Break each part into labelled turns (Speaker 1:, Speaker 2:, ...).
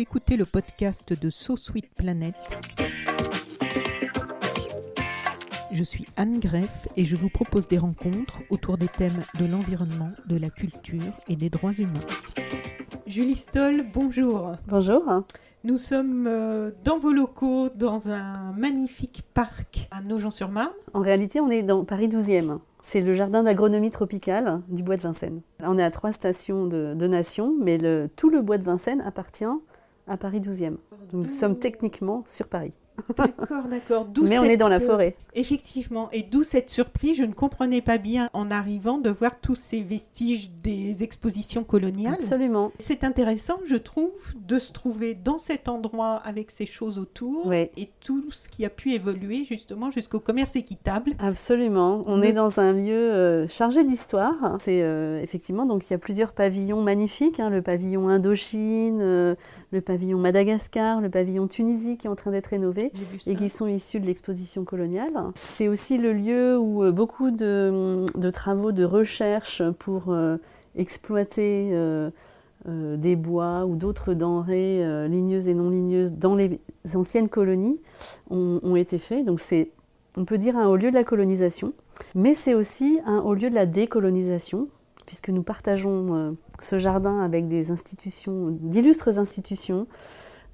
Speaker 1: Vous écoutez le podcast de So Sweet Planet. Je suis Anne Greff et je vous propose des rencontres autour des thèmes de l'environnement, de la culture et des droits humains. Julie Stoll, bonjour.
Speaker 2: Bonjour.
Speaker 1: Nous sommes euh, dans vos locaux, dans un magnifique parc à Nogent-sur-Marne.
Speaker 2: En réalité, on est dans Paris 12e. C'est le jardin d'agronomie tropicale du bois de Vincennes. On est à trois stations de, de Nation, mais le- tout le bois de Vincennes appartient à Paris 12e. Donc nous sommes techniquement sur Paris.
Speaker 1: D'accord, d'accord.
Speaker 2: Mais on est dans la forêt.
Speaker 1: Effectivement, et d'où cette surprise, je ne comprenais pas bien en arrivant de voir tous ces vestiges des expositions coloniales.
Speaker 2: Absolument.
Speaker 1: C'est intéressant, je trouve, de se trouver dans cet endroit avec ces choses autour et tout ce qui a pu évoluer justement jusqu'au commerce équitable.
Speaker 2: Absolument. On est dans un lieu euh, chargé d'histoire. C'est euh, effectivement, donc il y a plusieurs pavillons magnifiques. hein. le pavillon Indochine, euh, le pavillon Madagascar, le pavillon Tunisie qui est en train d'être rénové. Et qui sont issus de l'exposition coloniale. C'est aussi le lieu où euh, beaucoup de, de travaux de recherche pour euh, exploiter euh, des bois ou d'autres denrées euh, ligneuses et non ligneuses dans les anciennes colonies ont, ont été faits. Donc c'est, on peut dire, un haut lieu de la colonisation, mais c'est aussi un haut lieu de la décolonisation, puisque nous partageons euh, ce jardin avec des institutions, d'illustres institutions,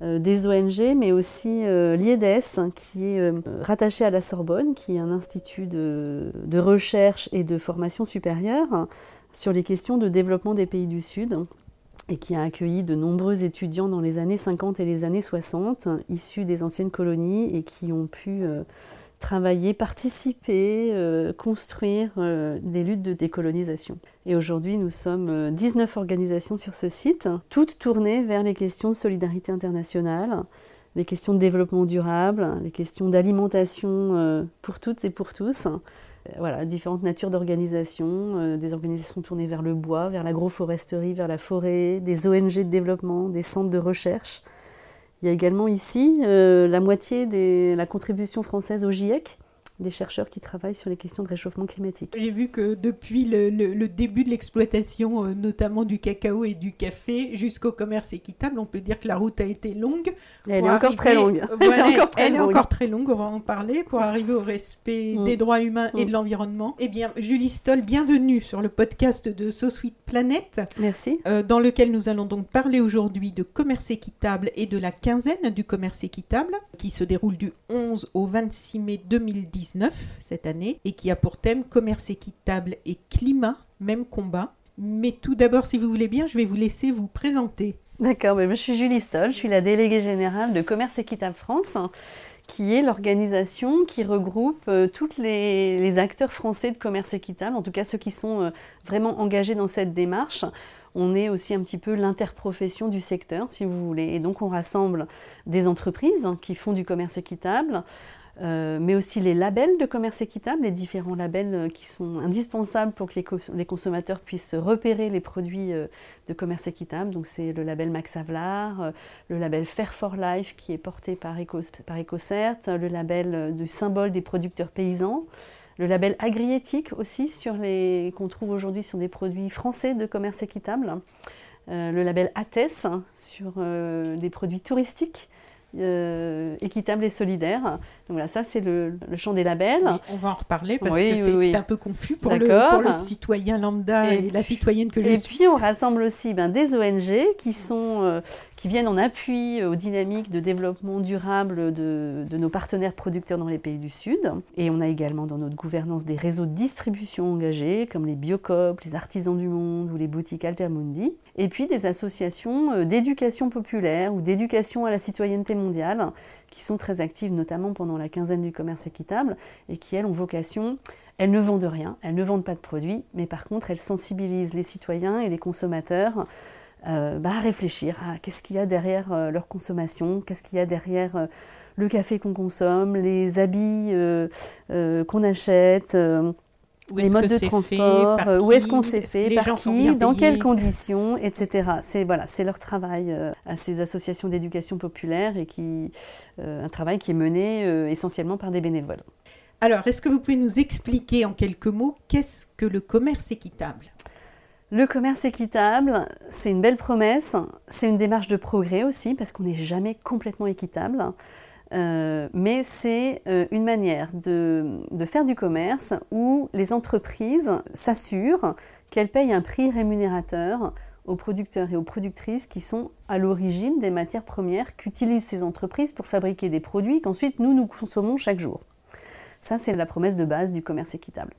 Speaker 2: des ONG, mais aussi euh, l'IEDES, qui est euh, rattaché à la Sorbonne, qui est un institut de, de recherche et de formation supérieure sur les questions de développement des pays du Sud, et qui a accueilli de nombreux étudiants dans les années 50 et les années 60, hein, issus des anciennes colonies, et qui ont pu euh, travailler, participer, euh, construire euh, des luttes de décolonisation. Et aujourd'hui, nous sommes euh, 19 organisations sur ce site, toutes tournées vers les questions de solidarité internationale, les questions de développement durable, les questions d'alimentation euh, pour toutes et pour tous. Euh, Voilà, différentes natures d'organisations, euh, des organisations tournées vers le bois, vers l'agroforesterie, vers la forêt, des ONG de développement, des centres de recherche. Il y a également ici euh, la moitié de la contribution française au GIEC, des chercheurs qui travaillent sur les questions de réchauffement climatique.
Speaker 1: J'ai vu que depuis le, le- le début de l'exploitation, euh, notamment du cacao et du café, jusqu'au commerce équitable, on peut dire que la route a été longue.
Speaker 2: Elle est encore très longue.
Speaker 1: Voilà,
Speaker 2: Elle est encore très longue.
Speaker 1: encore très longue, on va en parler, pour arriver au respect
Speaker 2: Mm.
Speaker 1: des droits humains et
Speaker 2: Mm.
Speaker 1: de l'environnement. Eh bien, Julie Stoll, bienvenue sur le podcast de So Sweet Planet,
Speaker 2: Merci.
Speaker 1: euh, dans lequel nous allons donc parler aujourd'hui de commerce équitable et de la quinzaine du commerce équitable, qui se déroule du 11 au 26 mai 2019, cette année, et qui a pour thème commerce équitable et climat, même combat. Mais tout d'abord, si vous voulez bien, je vais vous laisser vous présenter.
Speaker 2: D'accord, ben, je suis Julie Stoll, je suis la déléguée générale de Commerce Équitable France, qui est l'organisation qui regroupe euh, tous les, les acteurs français de commerce équitable, en tout cas ceux qui sont euh, vraiment engagés dans cette démarche. On est aussi un petit peu l'interprofession du secteur, si vous voulez. Et donc on rassemble des entreprises qui font du commerce équitable, euh, mais aussi les labels de commerce équitable, les différents labels euh, qui sont indispensables pour que les, co- les consommateurs puissent repérer les produits euh, de commerce équitable. Donc c'est le label Max Havelaar, le label Fair for Life qui est porté par, Eco, par EcoCert, le label du symbole des producteurs paysans, le label Agriéthique aussi qu'on trouve aujourd'hui sur des produits français de commerce équitable, le label ATES sur des produits touristiques euh, équitables et solidaires. Donc voilà, ça c'est le, le champ des labels.
Speaker 1: Oui, on va en reparler parce
Speaker 2: Oui,
Speaker 1: que c'est
Speaker 2: oui.
Speaker 1: un peu confus pour le,
Speaker 2: D'accord.
Speaker 1: pour le citoyen lambda et,
Speaker 2: Et
Speaker 1: la citoyenne que je
Speaker 2: Et
Speaker 1: suis.
Speaker 2: puis on rassemble aussi ben, des ONG qui, sont, euh, qui viennent en appui aux dynamiques de développement durable de, de nos partenaires producteurs dans les pays du Sud. Et on a également dans notre gouvernance des réseaux de distribution engagés comme les Biocop, les Artisans du Monde ou les boutiques Altermundi. Et puis des associations euh, d'éducation populaire ou d'éducation à la citoyenneté mondiale qui sont très actives notamment pendant la quinzaine du commerce équitable et qui elles ont vocation Elles ne vendent rien, elles ne vendent pas de produits, mais par contre, elles sensibilisent les citoyens et les consommateurs euh, bah, à réfléchir à qu'est-ce qu'il y a derrière euh, leur consommation, qu'est-ce qu'il y a derrière euh, le café qu'on consomme, les habits qu'on achète, les modes de transport, où est-ce qu'on s'est fait, par qui, dans quelles conditions, etc. C'est voilà, c'est leur travail à ces associations d'éducation populaire et qui un travail qui est mené essentiellement par des bénévoles.
Speaker 1: Alors, est-ce que vous pouvez nous expliquer en quelques mots qu'est-ce que le commerce équitable?
Speaker 2: Le commerce équitable, c'est une belle promesse, c'est une démarche de progrès aussi, parce qu'on n'est jamais complètement équitable, euh, mais c'est euh, une manière de, faire du commerce où les entreprises s'assurent qu'elles payent un prix rémunérateur aux producteurs et aux productrices qui sont à l'origine des matières premières qu'utilisent ces entreprises pour fabriquer des produits qu'ensuite nous, nous consommons chaque jour. Ça, c'est la promesse de base du commerce équitable.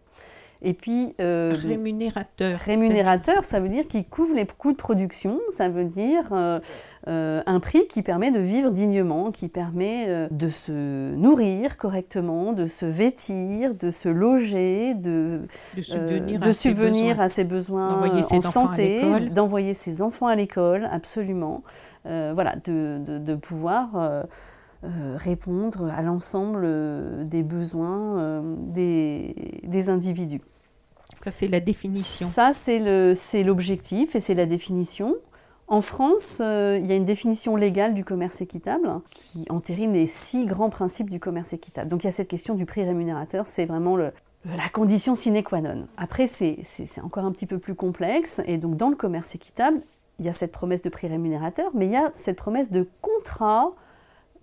Speaker 1: Et puis euh, rémunérateur.
Speaker 2: Rémunérateur, ça veut dire qu'il couvre les coûts de production, ça veut dire euh, euh, un prix qui permet de vivre dignement, qui permet de se nourrir correctement, de se vêtir, de se loger, de, subvenir, à, ses besoins, en santé, d'envoyer ses enfants à l'école, absolument. voilà, de, pouvoir répondre à l'ensemble des besoins des, individus.
Speaker 1: Ça, c'est la définition.
Speaker 2: Ça, c'est l'objectif et c'est la définition. En France, euh, il y a une définition légale du commerce équitable qui entérine les six grands principes du commerce équitable. Donc il y a cette question du prix rémunérateur, c'est vraiment la condition sine qua non. Après, c'est encore un petit peu plus complexe. Et donc dans le commerce équitable, il y a cette promesse de prix rémunérateur, mais il y a cette promesse de contrat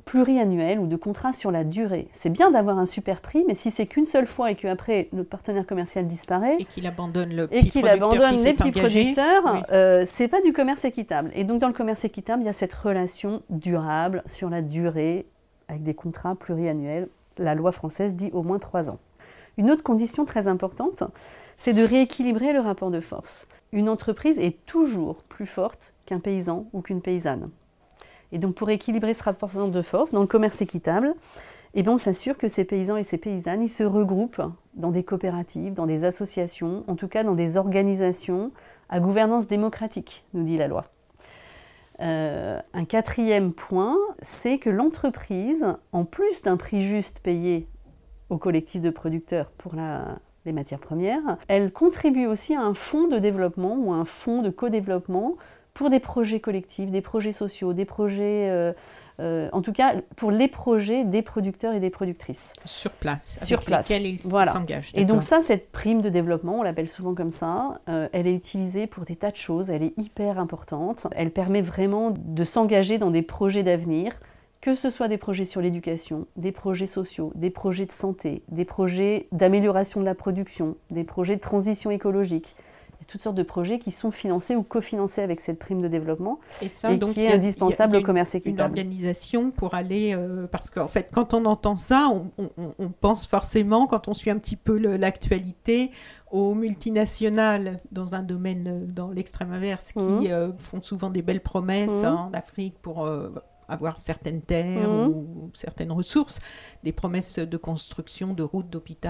Speaker 2: pluriannuel ou de contrat sur la durée. C'est bien d'avoir un super prix, mais si c'est qu'une seule fois et qu'après notre partenaire commercial disparaît
Speaker 1: et qu'il abandonne le petit et qu'il abandonne les petits
Speaker 2: producteurs, euh, c'est pas du commerce équitable. Et donc dans le commerce équitable, il y a cette relation durable sur la durée avec des contrats pluriannuels. La loi française dit au moins trois ans. Une autre condition très importante, c'est de rééquilibrer le rapport de force. Une entreprise est toujours plus forte qu'un paysan ou qu'une paysanne. Et donc pour équilibrer ce rapport de force dans le commerce équitable, eh bien, on s'assure que ces paysans et ces paysannes, ils se regroupent dans des coopératives, dans des associations, en tout cas dans des organisations à gouvernance démocratique, nous dit la loi. Euh, un quatrième point, c'est que l'entreprise, en plus d'un prix juste payé au collectif de producteurs pour les matières premières, elle contribue aussi à un fonds de développement ou un fonds de co-développement pour des projets collectifs, des projets sociaux, des projets, euh, euh, en tout cas pour les projets des producteurs et des productrices.
Speaker 1: Sur place, sur avec place. lesquels ils s'engagent.
Speaker 2: Et donc ça, cette prime de développement, on l'appelle souvent comme ça, euh, elle est utilisée pour des tas de choses, elle est hyper importante, elle permet vraiment de s'engager dans des projets d'avenir, que ce soit des projets sur l'éducation, des projets sociaux, des projets de santé, des projets d'amélioration de la production, des projets de transition écologique toutes sortes de projets qui sont financés ou cofinancés avec cette prime de développement et, ça, donc, qui est indispensable au commerce équitable.
Speaker 1: Une organisation pour aller, euh, parce qu'en fait, quand on entend ça, on, pense forcément, quand on suit un petit peu l'actualité, aux multinationales dans un domaine, euh, dans l'extrême inverse, qui mmh. euh, font souvent des belles promesses mmh. en Afrique pour avoir certaines terres mhm. ou certaines ressources, des promesses de construction de routes, d'hôpitaux,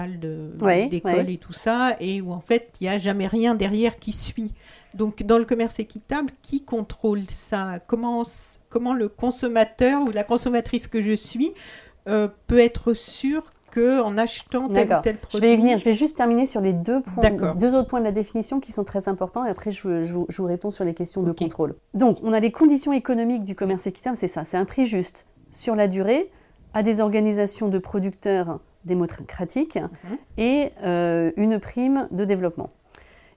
Speaker 1: d'écoles et tout ça, et où en fait il n'y a jamais rien derrière qui suit. Donc dans le commerce équitable, qui contrôle ça? Comment, comment le consommateur ou la consommatrice que je suis euh, peut être sûr en achetant tel ou tel produit.
Speaker 2: Je vais y venir. Je vais juste terminer sur les deux, points, deux autres points de la définition qui sont très importants et après je, je, vous réponds sur les questions de contrôle. Donc, on a les conditions économiques du commerce équitable, c'est ça, c'est un prix juste sur la durée à des organisations de producteurs démocratiques mhm. et euh, une prime de développement.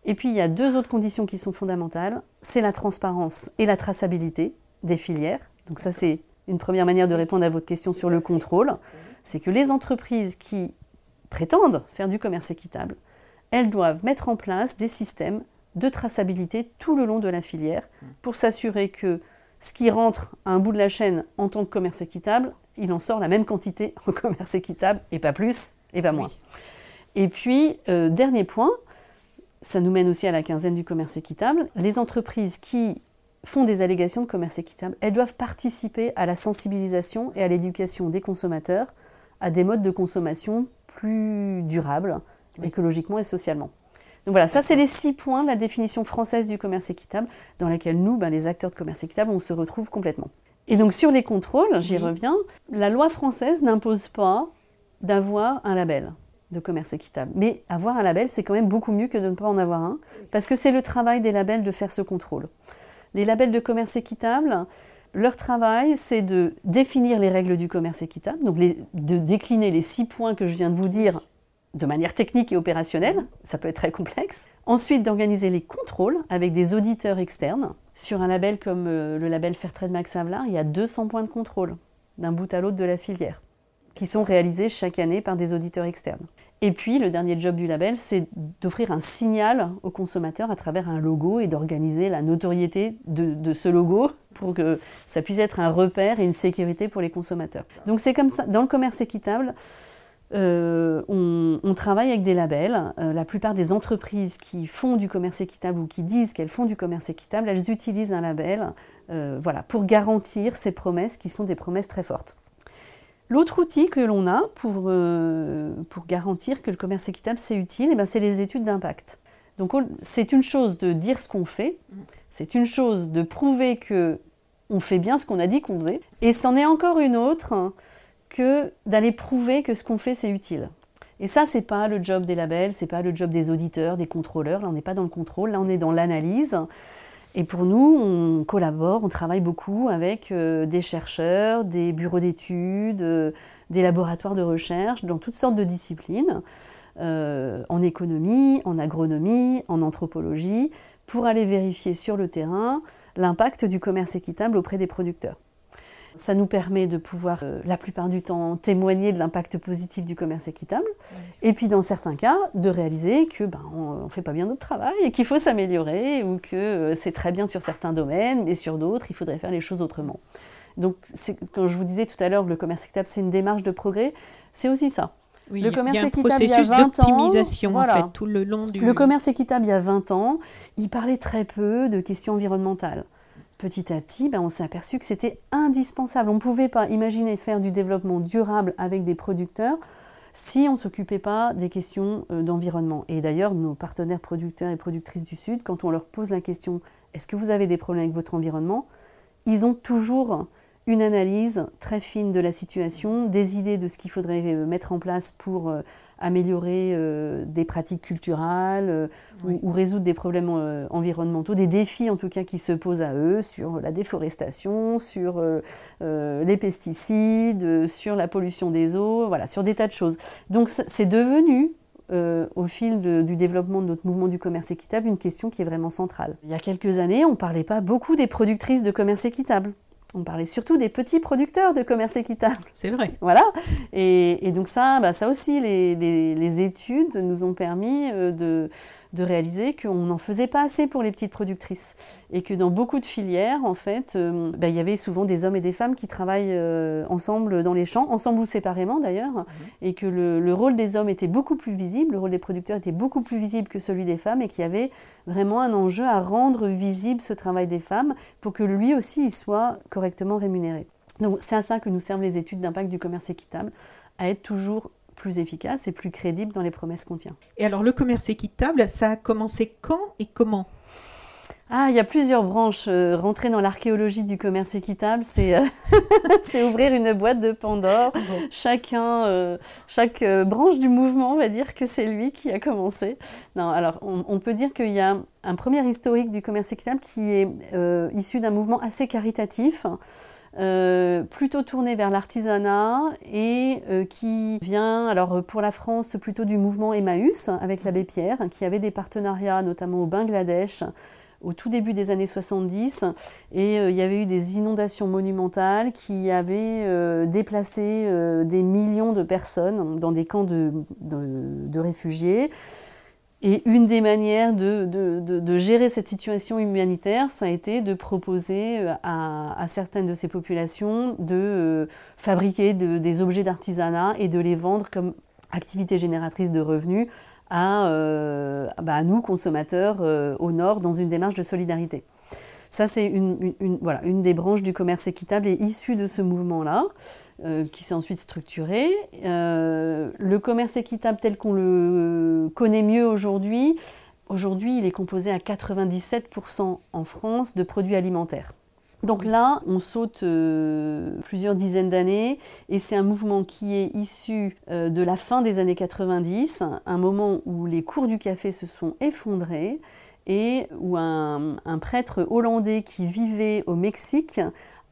Speaker 2: Et puis il y a deux autres conditions qui sont fondamentales, c'est la transparence et la traçabilité des filières. Donc ça c'est une première manière de répondre à votre question sur le contrôle c'est que les entreprises qui prétendent faire du commerce équitable, elles doivent mettre en place des systèmes de traçabilité tout le long de la filière pour s'assurer que ce qui rentre à un bout de la chaîne en tant que commerce équitable, il en sort la même quantité en commerce équitable et pas plus et pas moins. Et puis, euh, dernier point, ça nous mène aussi à la quinzaine du commerce équitable, les entreprises qui font des allégations de commerce équitable, elles doivent participer à la sensibilisation et à l'éducation des consommateurs à des modes de consommation plus durables, écologiquement et socialement. Donc voilà, ça c'est les six points de la définition française du commerce équitable, dans laquelle nous, ben, les acteurs de commerce équitable, on se retrouve complètement. Et donc sur les contrôles, j'y reviens, la loi française n'impose pas d'avoir un label de commerce équitable. Mais avoir un label, c'est quand même beaucoup mieux que de ne pas en avoir un, parce que c'est le travail des labels de faire ce contrôle. Les labels de commerce équitable, leur travail, c'est de définir les règles du commerce équitable, donc de décliner les six points que je viens de vous dire de manière technique et opérationnelle, ça peut être très complexe. Ensuite, d'organiser les contrôles avec des auditeurs externes. Sur un label comme euh, le label Fairtrade Max Havelaar, il y a 200 points de contrôle d'un bout à l'autre de la filière qui sont réalisés chaque année par des auditeurs externes. Et puis, le dernier job du label, c'est d'offrir un signal aux consommateurs à travers un logo et d'organiser la notoriété de, ce logo pour que ça puisse être un repère et une sécurité pour les consommateurs. Donc c'est comme ça, dans le commerce équitable, euh, on, travaille avec des labels. Euh, la plupart des entreprises qui font du commerce équitable ou qui disent qu'elles font du commerce équitable, elles utilisent un label euh, pour garantir ces promesses qui sont des promesses très fortes. L'autre outil que l'on a pour, euh, pour, garantir que le commerce équitable c'est utile, eh ben, c'est les études d'impact. Donc c'est une chose de dire ce qu'on fait, c'est une chose de prouver que on fait bien ce qu'on a dit qu'on faisait, et c'en est encore une autre que d'aller prouver que ce qu'on fait c'est utile. Et ça, c'est pas le job des labels, c'est pas le job des auditeurs, des contrôleurs. Là, on n'est pas dans le contrôle, là, on est dans l'analyse. Et pour nous, on collabore, on travaille beaucoup avec euh, des chercheurs, des bureaux d'études, euh, des laboratoires de recherche dans toutes sortes de disciplines, euh, en économie, en agronomie, en anthropologie, pour aller vérifier sur le terrain l'impact du commerce équitable auprès des producteurs. Ça nous permet de pouvoir, euh, la plupart du temps, témoigner de l'impact positif du commerce équitable. Et puis, dans certains cas, de réaliser que ben, on ne fait pas bien notre travail et qu'il faut s'améliorer ou que euh, c'est très bien sur certains domaines, mais sur d'autres, il faudrait faire les choses autrement. Donc, quand je vous disais tout à l'heure, le commerce équitable, c'est une démarche de progrès, c'est aussi ça.
Speaker 1: le commerce il y a un équitable, il y a 20 ans, en fait, tout le long du...
Speaker 2: Le commerce équitable, il y a 20 ans, il parlait très peu de questions environnementales petit à petit, ben, on s'est aperçu que c'était indispensable. On ne pouvait pas imaginer faire du développement durable avec des producteurs si on ne s'occupait pas des questions euh, d'environnement. Et d'ailleurs, nos partenaires producteurs et productrices du Sud, quand on leur pose la question est-ce que vous avez des problèmes avec votre environnement ils ont toujours une analyse très fine de la situation, des idées de ce qu'il faudrait euh, mettre en place pour euh, améliorer euh, des pratiques culturelles euh, ou, résoudre des problèmes euh, environnementaux, des défis en tout cas qui se posent à eux sur la déforestation, sur les pesticides, sur la pollution des eaux, voilà, sur des tas de choses. Donc c'est devenu au fil du développement de notre mouvement du commerce équitable, une question qui est vraiment centrale. Il y a quelques années, on ne parlait pas beaucoup des productrices de commerce équitable. On parlait surtout des petits producteurs de commerce équitable.
Speaker 1: C'est vrai.
Speaker 2: Voilà. Et, donc ça, bah, ça aussi, les, études nous ont permis euh, de, de réaliser qu'on n'en faisait pas assez pour les petites productrices et que dans beaucoup de filières, en fait, euh, bah, il y avait souvent des hommes et des femmes qui travaillent euh, ensemble dans les champs, ensemble ou séparément d'ailleurs, mhm. et que le, rôle des hommes était beaucoup plus visible, le rôle des producteurs était beaucoup plus visible que celui des femmes et qu'il y avait vraiment un enjeu à rendre visible ce travail des femmes pour que lui aussi il soit correctement rémunéré. Donc c'est à ça que nous servent les études d'impact du commerce équitable, à être toujours plus efficace et plus crédible dans les promesses qu'on tient.
Speaker 1: Et alors le commerce équitable, ça a commencé quand et comment?
Speaker 2: Ah, il y a plusieurs branches. Euh, rentrer dans l'archéologie du commerce équitable, c'est euh, ouvrir une boîte de Pandore. Chacun, euh, chaque branche du mouvement va dire que c'est lui qui a commencé. Non, alors on, on peut dire qu'il y a un premier historique du commerce équitable qui est issu d'un mouvement assez caritatif. Euh, plutôt tourné vers l'artisanat et euh, qui vient, alors pour la France, plutôt du mouvement Emmaüs avec l'abbé Pierre, qui avait des partenariats notamment au Bangladesh au tout début des années 70 et euh, il y avait eu des inondations monumentales qui avaient déplacé des millions de personnes dans des camps de réfugiés. Et une des manières de, gérer cette situation humanitaire, ça a été de proposer euh, à, certaines de ces populations de euh, fabriquer des objets d'artisanat et de les vendre comme activité génératrice de revenus à, euh, bah nous, consommateurs, au Nord, dans une démarche de solidarité. Ça, c'est une des branches du commerce équitable et issue de ce mouvement-là. Euh, qui s'est ensuite structuré. Euh, le commerce équitable tel qu'on le connaît mieux aujourd'hui, aujourd'hui il est composé à 97% en France de produits alimentaires. Donc là, on saute plusieurs dizaines d'années et c'est un mouvement qui est issu de la fin des années 90, un moment où les cours du café se sont effondrés et où un, prêtre hollandais qui vivait au Mexique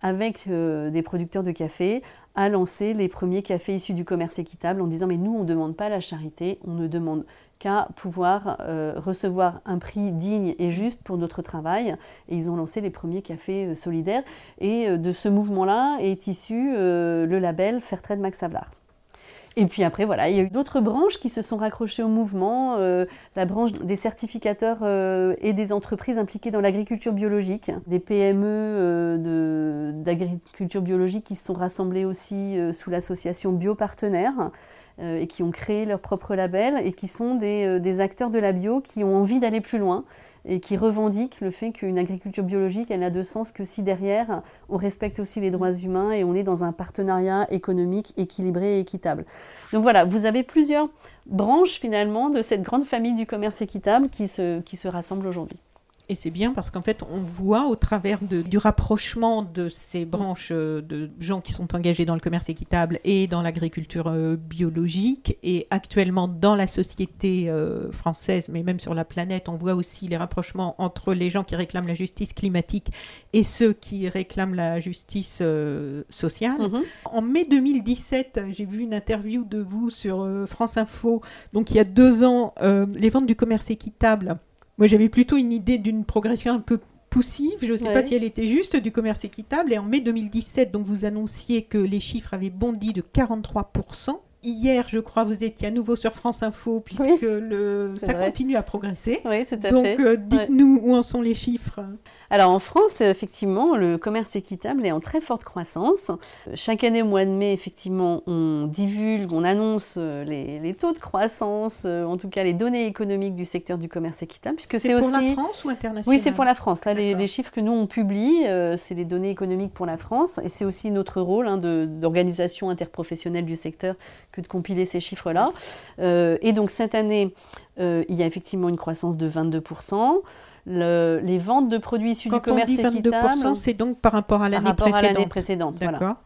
Speaker 2: avec euh, des producteurs de café a lancé les premiers cafés issus du commerce équitable en disant mais nous on ne demande pas la charité, on ne demande qu'à pouvoir euh, recevoir un prix digne et juste pour notre travail. Et ils ont lancé les premiers cafés euh, solidaires. Et de ce mouvement-là est issu le label Fairtrade Max Havelaar. Et puis après, voilà, il y a eu d'autres branches qui se sont raccrochées au mouvement, euh, la branche des certificateurs euh, et des entreprises impliquées dans l'agriculture biologique, des PME euh, d'agriculture biologique qui se sont rassemblées aussi sous l'association Biopartenaires et qui ont créé leur propre label et qui sont des, des acteurs de la bio qui ont envie d'aller plus loin et qui revendique le fait qu'une agriculture biologique, elle n'a de sens que si derrière, on respecte aussi les droits humains et on est dans un partenariat économique équilibré et équitable. Donc voilà, vous avez plusieurs branches finalement de cette grande famille du commerce équitable qui se, qui se rassemblent aujourd'hui.
Speaker 1: Et c'est bien parce qu'en fait, on voit au travers du rapprochement de ces branches euh, de gens qui sont engagés dans le commerce équitable et dans l'agriculture euh, biologique, et actuellement dans la société euh, française, mais même sur la planète, on voit aussi les rapprochements entre les gens qui réclament la justice climatique et ceux qui réclament la justice sociale. Mm-hmm. En mai 2017, j'ai vu une interview de vous sur France Info, donc il y a deux ans, les ventes du commerce équitable moi, j'avais plutôt une idée d'une progression un peu poussive, je ne sais pas si elle était juste, du commerce équitable. Et en mai 2017, donc vous annonciez que les chiffres avaient bondi de 43%. Hier, je crois, vous étiez à nouveau sur France Info, puisque le... ça continue à progresser.
Speaker 2: Oui, c'est à
Speaker 1: donc. Euh, dites-nous où en sont les chiffres.
Speaker 2: Alors en France, effectivement, le commerce équitable est en très forte croissance. Chaque année au mois de mai, effectivement, on divulgue, on annonce euh, les, taux de croissance, euh, en tout cas les données économiques du secteur du commerce équitable.
Speaker 1: Puisque c'est pour la France ou international
Speaker 2: Oui, c'est pour la France. Là, les, chiffres que nous, on publie, euh, c'est les données économiques pour la France. Et c'est aussi notre rôle hein, d'organisation interprofessionnelle du secteur que de compiler ces chiffres-là. et donc cette année, il y a effectivement une croissance de 22% les ventes de produits issus du commerce
Speaker 1: on dit 22%, c'est donc par rapport à l'année précédente.
Speaker 2: précédente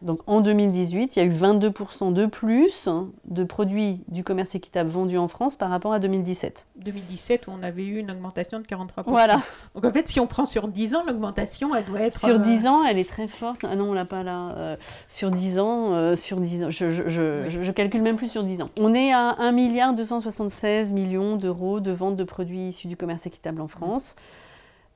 Speaker 2: Donc en 2018, il y a eu 22% de plus de produits du commerce équitable vendus en France par rapport à 2017.
Speaker 1: 2017 où on avait eu une augmentation de 43%.
Speaker 2: Voilà.
Speaker 1: Donc en fait, si on prend sur 10 ans, l'augmentation, elle doit être...
Speaker 2: Sur 10 euh, ans, elle est très forte. Ah non, on l'a pas là. Euh, sur 10 ans, euh, sur 10 ans, je, je, je, je, calcule même plus sur 10 ans. On est à 1 milliard 276 millions d'euros de ventes de produits issus du commerce équitable en France.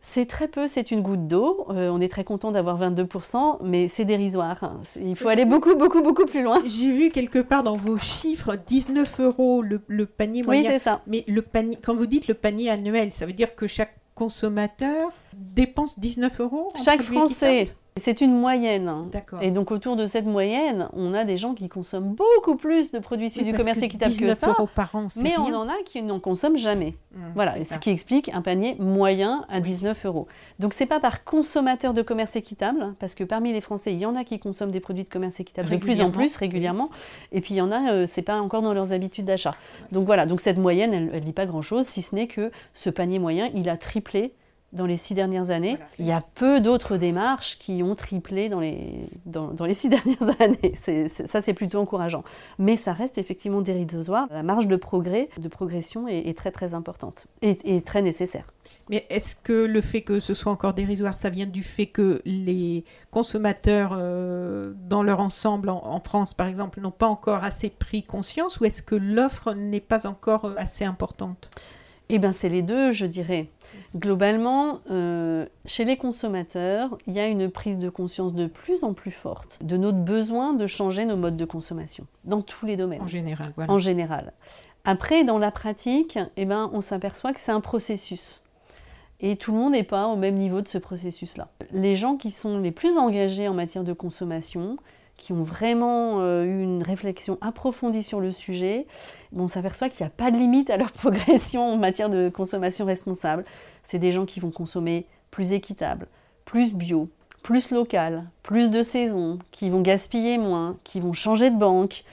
Speaker 2: C'est très peu, c'est une goutte d'eau. Euh, on est très content d'avoir 22%, mais c'est dérisoire. Il faut aller beaucoup, beaucoup, beaucoup plus loin.
Speaker 1: J'ai vu quelque part dans vos chiffres 19 euros le, panier moyen.
Speaker 2: Oui, c'est ça.
Speaker 1: Mais le panier, quand vous dites le panier annuel, ça veut dire que chaque consommateur dépense 19 euros
Speaker 2: Chaque Français c'est une moyenne.
Speaker 1: D'accord.
Speaker 2: Et donc autour de cette moyenne, on a des gens qui consomment beaucoup plus de produits issus du commerce équitable que ça.
Speaker 1: Euros par an,
Speaker 2: mais on en a qui n'en consomment jamais. Mmh, voilà, ce qui explique un panier moyen à 19 euros. Donc c'est pas par consommateur de commerce équitable, parce que parmi les Français, il y en a qui consomment des produits de commerce équitable de plus en plus régulièrement, et puis il y en a, euh, c'est pas encore dans leurs habitudes d'achat. Donc voilà, donc cette moyenne, elle, ne dit pas grand chose, si ce n'est que ce panier moyen, il a triplé dans les six dernières années. Il y a peu d'autres démarches qui ont triplé dans les, dans, les six dernières années. ça, c'est plutôt encourageant. Mais ça reste effectivement dérisoire. La marge de progrès, de progression est, très très importante et, très nécessaire.
Speaker 1: Mais est-ce que le fait que ce soit encore dérisoire, ça vient du fait que les consommateurs, euh, dans leur ensemble, en, France par exemple, n'ont pas encore assez pris conscience ou est-ce que l'offre n'est pas encore euh, assez importante?
Speaker 2: Eh bien, c'est les deux, je dirais. Globalement, euh, chez les consommateurs, il y a une prise de conscience de plus en plus forte de notre besoin de changer nos modes de consommation, dans tous les domaines.
Speaker 1: En général, voilà.
Speaker 2: En général. Après, dans la pratique, eh ben, on s'aperçoit que c'est un processus. Et tout le monde n'est pas au même niveau de ce processus-là. Les gens qui sont les plus engagés en matière de consommation, qui ont vraiment euh, eu une réflexion approfondie sur le sujet, on s'aperçoit qu'il n'y a pas de limite à leur progression en matière de consommation responsable. C'est des gens qui vont consommer plus équitable, plus bio, plus locales, plus de saison, qui vont gaspiller moins, qui vont changer de banque,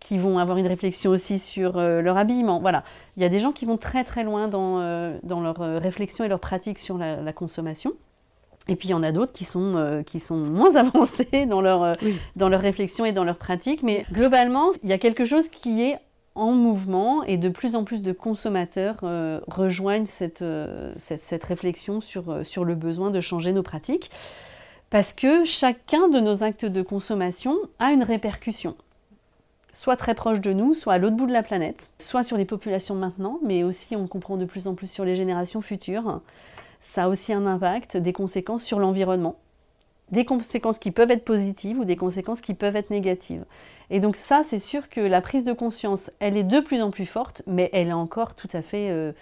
Speaker 2: qui vont avoir une réflexion aussi sur euh, leur habillement. Voilà, il y a des gens qui vont très très loin dans, euh, dans leur réflexion et leur pratique sur la, consommation. Et puis il y en a d'autres qui sont, qui sont moins avancés dans leur, dans leur réflexion et dans leur pratique. Mais globalement, il y a quelque chose qui est en mouvement et de plus en plus de consommateurs rejoignent cette, cette, cette, réflexion sur, sur le besoin de changer nos pratiques. Parce que chacun de nos actes de consommation a une répercussion soit très proche de nous, soit à l'autre bout de la planète, soit sur les populations maintenant, mais aussi on comprend de plus en plus sur les générations futures. Ça a aussi un impact, des conséquences sur l'environnement, des conséquences qui peuvent être positives ou des conséquences qui peuvent être négatives. Et donc ça, c'est sûr que la prise de conscience, elle est de plus en plus forte, mais elle est encore tout à fait... Euh,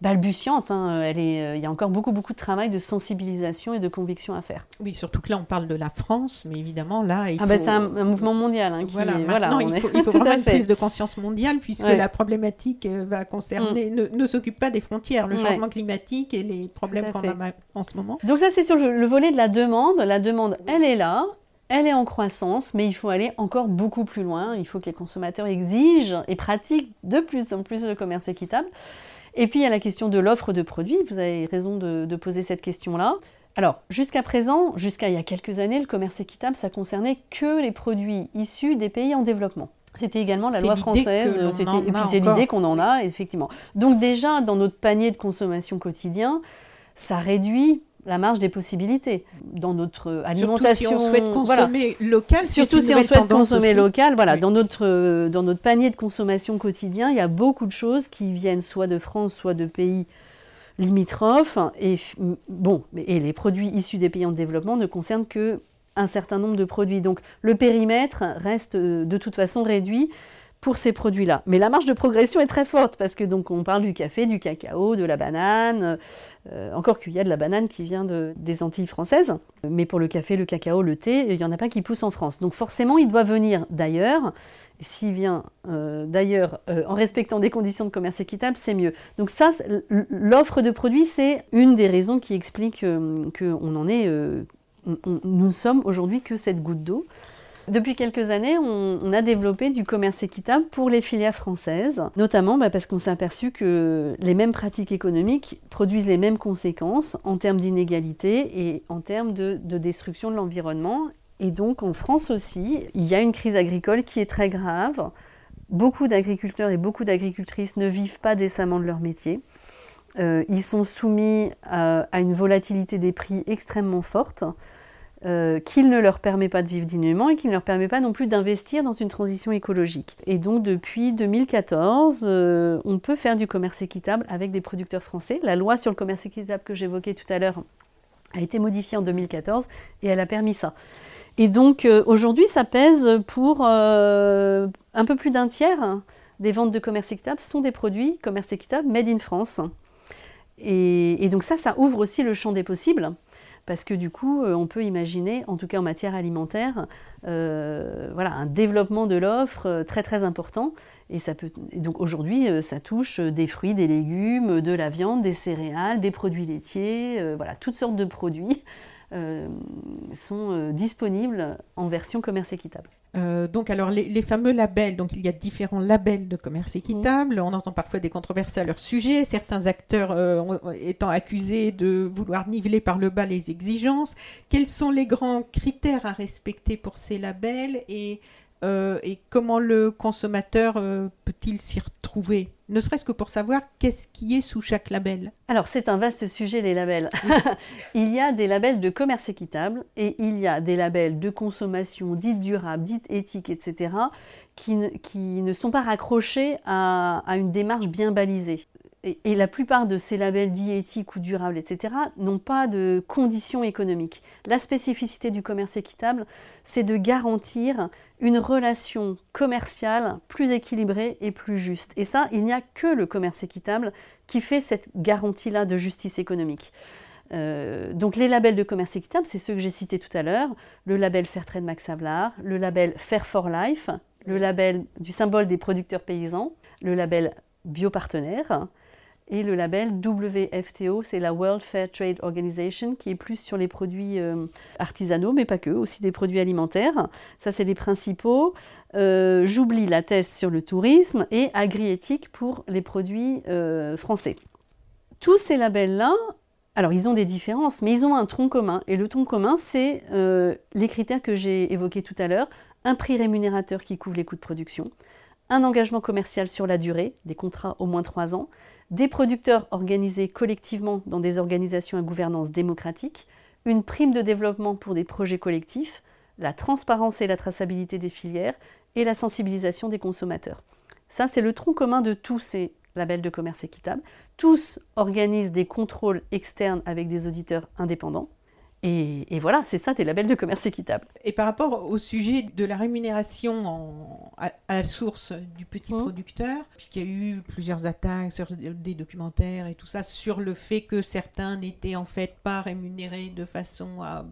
Speaker 2: balbutiante. Hein. Elle est, euh, il y a encore beaucoup, beaucoup de travail de sensibilisation et de conviction à faire.
Speaker 1: Oui, surtout que là, on parle de la France, mais évidemment, là, il
Speaker 2: ah ben, c'est un, mouvement mondial. Hein,
Speaker 1: voilà, maintenant, il faut, il faut vraiment une prise de conscience mondiale, puisque la problématique euh, va concerner, mm. ne, s'occupe pas des frontières, le changement climatique et les problèmes qu'on a en ce moment.
Speaker 2: Donc ça, c'est sur le, volet de la demande. La demande, elle est là. Elle est en croissance, mais il faut aller encore beaucoup plus loin. Il faut que les consommateurs exigent et pratiquent de plus en plus le commerce équitable. Et puis il y a la question de l'offre de produits. Vous avez raison de, poser cette question-là. Alors, jusqu'à présent, jusqu'à il y a quelques années, le commerce équitable, ça concernait que les produits issus des pays en développement. C'était également la loi française, et puis c'est l'idée qu'on en a, effectivement. Donc déjà, dans notre panier de consommation quotidien, ça réduit la marge des possibilités dans notre alimentation.
Speaker 1: Surtout si on souhaite consommer local.
Speaker 2: Surtout si on souhaite consommer local. Voilà, dans notre dans notre panier de consommation quotidien, il y a beaucoup de choses qui viennent soit de France, soit de pays limitrophes. Et bon, et les produits issus des pays en développement ne concernent que un certain nombre de produits. Donc le périmètre reste euh, de toute façon réduit pour ces produits-là. Mais la marge de progression est très forte parce que donc on parle du café, du cacao, de la banane, euh, encore qu'il y a de la banane qui vient de, des Antilles françaises. Mais pour le café, le cacao, le thé, il n'y en a pas qui poussent en France. Donc forcément, il doit venir d'ailleurs. S'il vient euh, d'ailleurs euh, en respectant des conditions de commerce équitable, c'est mieux. Donc ça, l'offre de produits, c'est une des raisons qui explique qu'on en est... nous ne sommes aujourd'hui que cette goutte d'eau. Depuis quelques années, on, a développé du commerce équitable pour les filières françaises, notamment bah, parce qu'on s'est aperçu que les mêmes pratiques économiques produisent les mêmes conséquences en termes d'inégalité et en termes de, destruction de l'environnement. Et donc en France aussi, il y a une crise agricole qui est très grave. Beaucoup d'agriculteurs et beaucoup d'agricultrices ne vivent pas décemment de leur métier. Euh, ils sont soumis à une volatilité des prix extrêmement forte. Euh, qu'il ne leur permet pas de vivre dignement et qu'il ne leur permet pas non plus d'investir dans une transition écologique. Et donc depuis 2014, euh, on peut faire du commerce équitable avec des producteurs français. La loi sur le commerce équitable que j'évoquais tout à l'heure a été modifiée en 2014 et elle a permis ça. Et donc euh, aujourd'hui, ça pèse pour un peu plus d'un tiers des ventes de commerce équitable sont des produits commerce équitable made in France. et donc ça, ça ouvre aussi le champ des possibles parce que du coup, euh, on peut imaginer, en tout cas en matière alimentaire, euh, voilà, un développement de l'offre euh, très très important. Et, ça peut, donc aujourd'hui, ça touche des fruits, des légumes, de la viande, des céréales, des produits laitiers, voilà, toutes sortes de produits sont disponibles en version commerce équitable.
Speaker 1: Euh, donc, alors, les, fameux labels, donc il y a différents labels de commerce équitable. On entend parfois des controverses à leur sujet, certains acteurs euh, étant accusés de vouloir niveler par le bas les exigences. Quels sont les grands critères à respecter pour ces labels et euh, et comment le consommateur peut-il s'y retrouver Ne serait-ce que pour savoir qu'est-ce qui est sous chaque label.
Speaker 2: Alors c'est un vaste sujet les labels. il y a des labels de commerce équitable et il y a des labels de consommation dite durable, dite éthique, etc. qui ne, sont pas raccrochés à une démarche bien balisée et, la plupart de ces labels dits éthiques ou durables, etc., n'ont pas de conditions économiques. La spécificité du commerce équitable, c'est de garantir une relation commerciale plus équilibrée et plus juste. Et ça, il n'y a que le commerce équitable qui fait cette garantie-là de justice économique. Euh, donc les labels de commerce équitable, c'est ceux que j'ai cités tout à l'heure, le label Fairtrade Max Havelaar, le label Fair for Life, le label du symbole des producteurs paysans, le label Biopartenaire, Et le label WFTO, c'est la World Fair Trade Organization, qui est plus sur les produits euh, artisanaux, mais pas que, aussi des produits alimentaires. Ça, c'est les principaux. Euh, j'oublie la thèse sur le tourisme et agriéthique pour les produits euh, français. Tous ces labels-là, alors ils ont des différences, mais ils ont un tronc commun. Et le tronc commun, c'est les critères que j'ai évoqués tout à l'heure. Un prix rémunérateur qui couvre les coûts de production, un engagement commercial sur la durée, des contrats au moins trois ans, des producteurs organisés collectivement dans des organisations à gouvernance démocratique, une prime de développement pour des projets collectifs, la transparence et la traçabilité des filières et la sensibilisation des consommateurs. Ça, c'est le tronc commun de tous ces labels de commerce équitable. Tous organisent des contrôles externes avec des auditeurs indépendants. Et, voilà, c'est ça tes labels de commerce équitable.
Speaker 1: Et par rapport au sujet de la rémunération à, la source du petit mmh. producteur, puisqu'il y a eu plusieurs attaques sur des documentaires et tout ça, sur le fait que certains n'étaient en fait pas rémunérés de façon à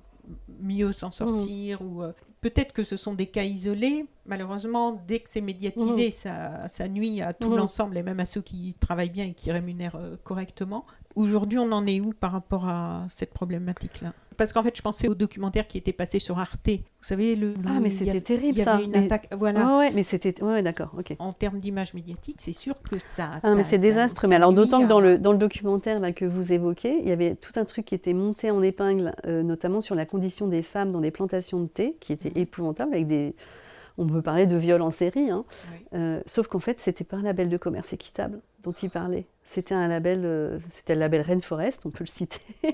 Speaker 1: mieux s'en sortir, mmh. ou euh, peut-être que ce sont des cas isolés. Malheureusement, dès que c'est médiatisé, mmh. ça, nuit à tout l'ensemble et même à ceux qui travaillent bien et qui rémunèrent euh, correctement. Aujourd'hui, on en est où par rapport à cette problématique-là? Parce qu'en fait, je pensais au documentaire qui était passé sur Arte. Vous savez, le.
Speaker 2: ah, mais c'était terrible
Speaker 1: ça. Il y avait une attaque.
Speaker 2: Voilà. ouais, mais c'était. Ouais, d'accord, ok.
Speaker 1: En termes d'image médiatique, c'est sûr que ça.
Speaker 2: Ah, mais c'est désastreux. Mais alors, d'autant que dans le, dans le documentaire là, que vous évoquez, il y avait tout un truc qui était monté en épingle, euh, notamment sur la condition des femmes dans des plantations de thé, qui était mmh. épouvantable, avec des on peut parler de viol en série, hein. euh, sauf qu'en fait, c'était pas un label de commerce équitable dont il parlait. C'était un label, euh, c'était le label Rainforest, on peut le citer,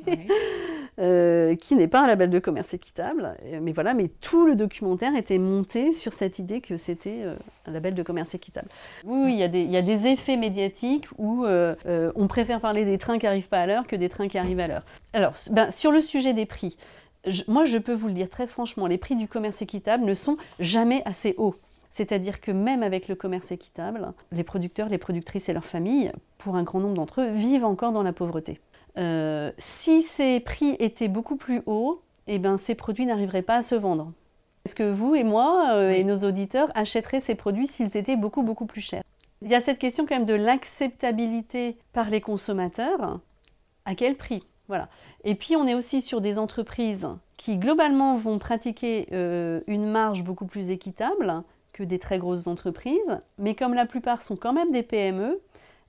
Speaker 2: euh, qui n'est pas un label de commerce équitable. Mais voilà, mais tout le documentaire était monté sur cette idée que c'était un label de commerce équitable. Oui, il, y a des, effets médiatiques où on préfère parler des trains qui n'arrivent pas à l'heure que des trains qui arrivent à l'heure. Alors, ben, sur le sujet des prix, moi, je peux vous le dire très franchement, les prix du commerce équitable ne sont jamais assez hauts. C'est-à-dire que même avec le commerce équitable, les producteurs, les productrices et leurs familles, pour un grand nombre d'entre eux, vivent encore dans la pauvreté. Euh, si ces prix étaient beaucoup plus hauts, eh ben, ces produits n'arriveraient pas à se vendre. Est-ce que vous et moi euh, et nos auditeurs achèteraient ces produits s'ils étaient beaucoup beaucoup plus chers? Il y a cette question quand même de l'acceptabilité par les consommateurs. À quel prix? Voilà. Et puis on est aussi sur des entreprises qui globalement vont pratiquer euh, une marge beaucoup plus équitable que des très grosses entreprises, mais comme la plupart sont quand même des PME,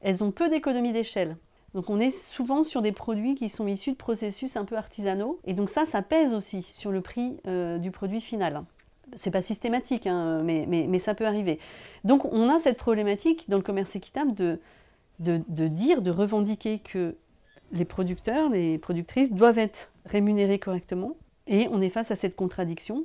Speaker 2: elles ont peu d'économies d'échelle. Donc on est souvent sur des produits qui sont issus de processus un peu artisanaux, et donc ça, ça pèse aussi sur le prix euh, du produit final. C'est pas systématique, hein, mais, ça peut arriver. Donc on a cette problématique dans le commerce équitable de dire, de revendiquer que les producteurs, les productrices doivent être rémunérés correctement. Et on est face à cette contradiction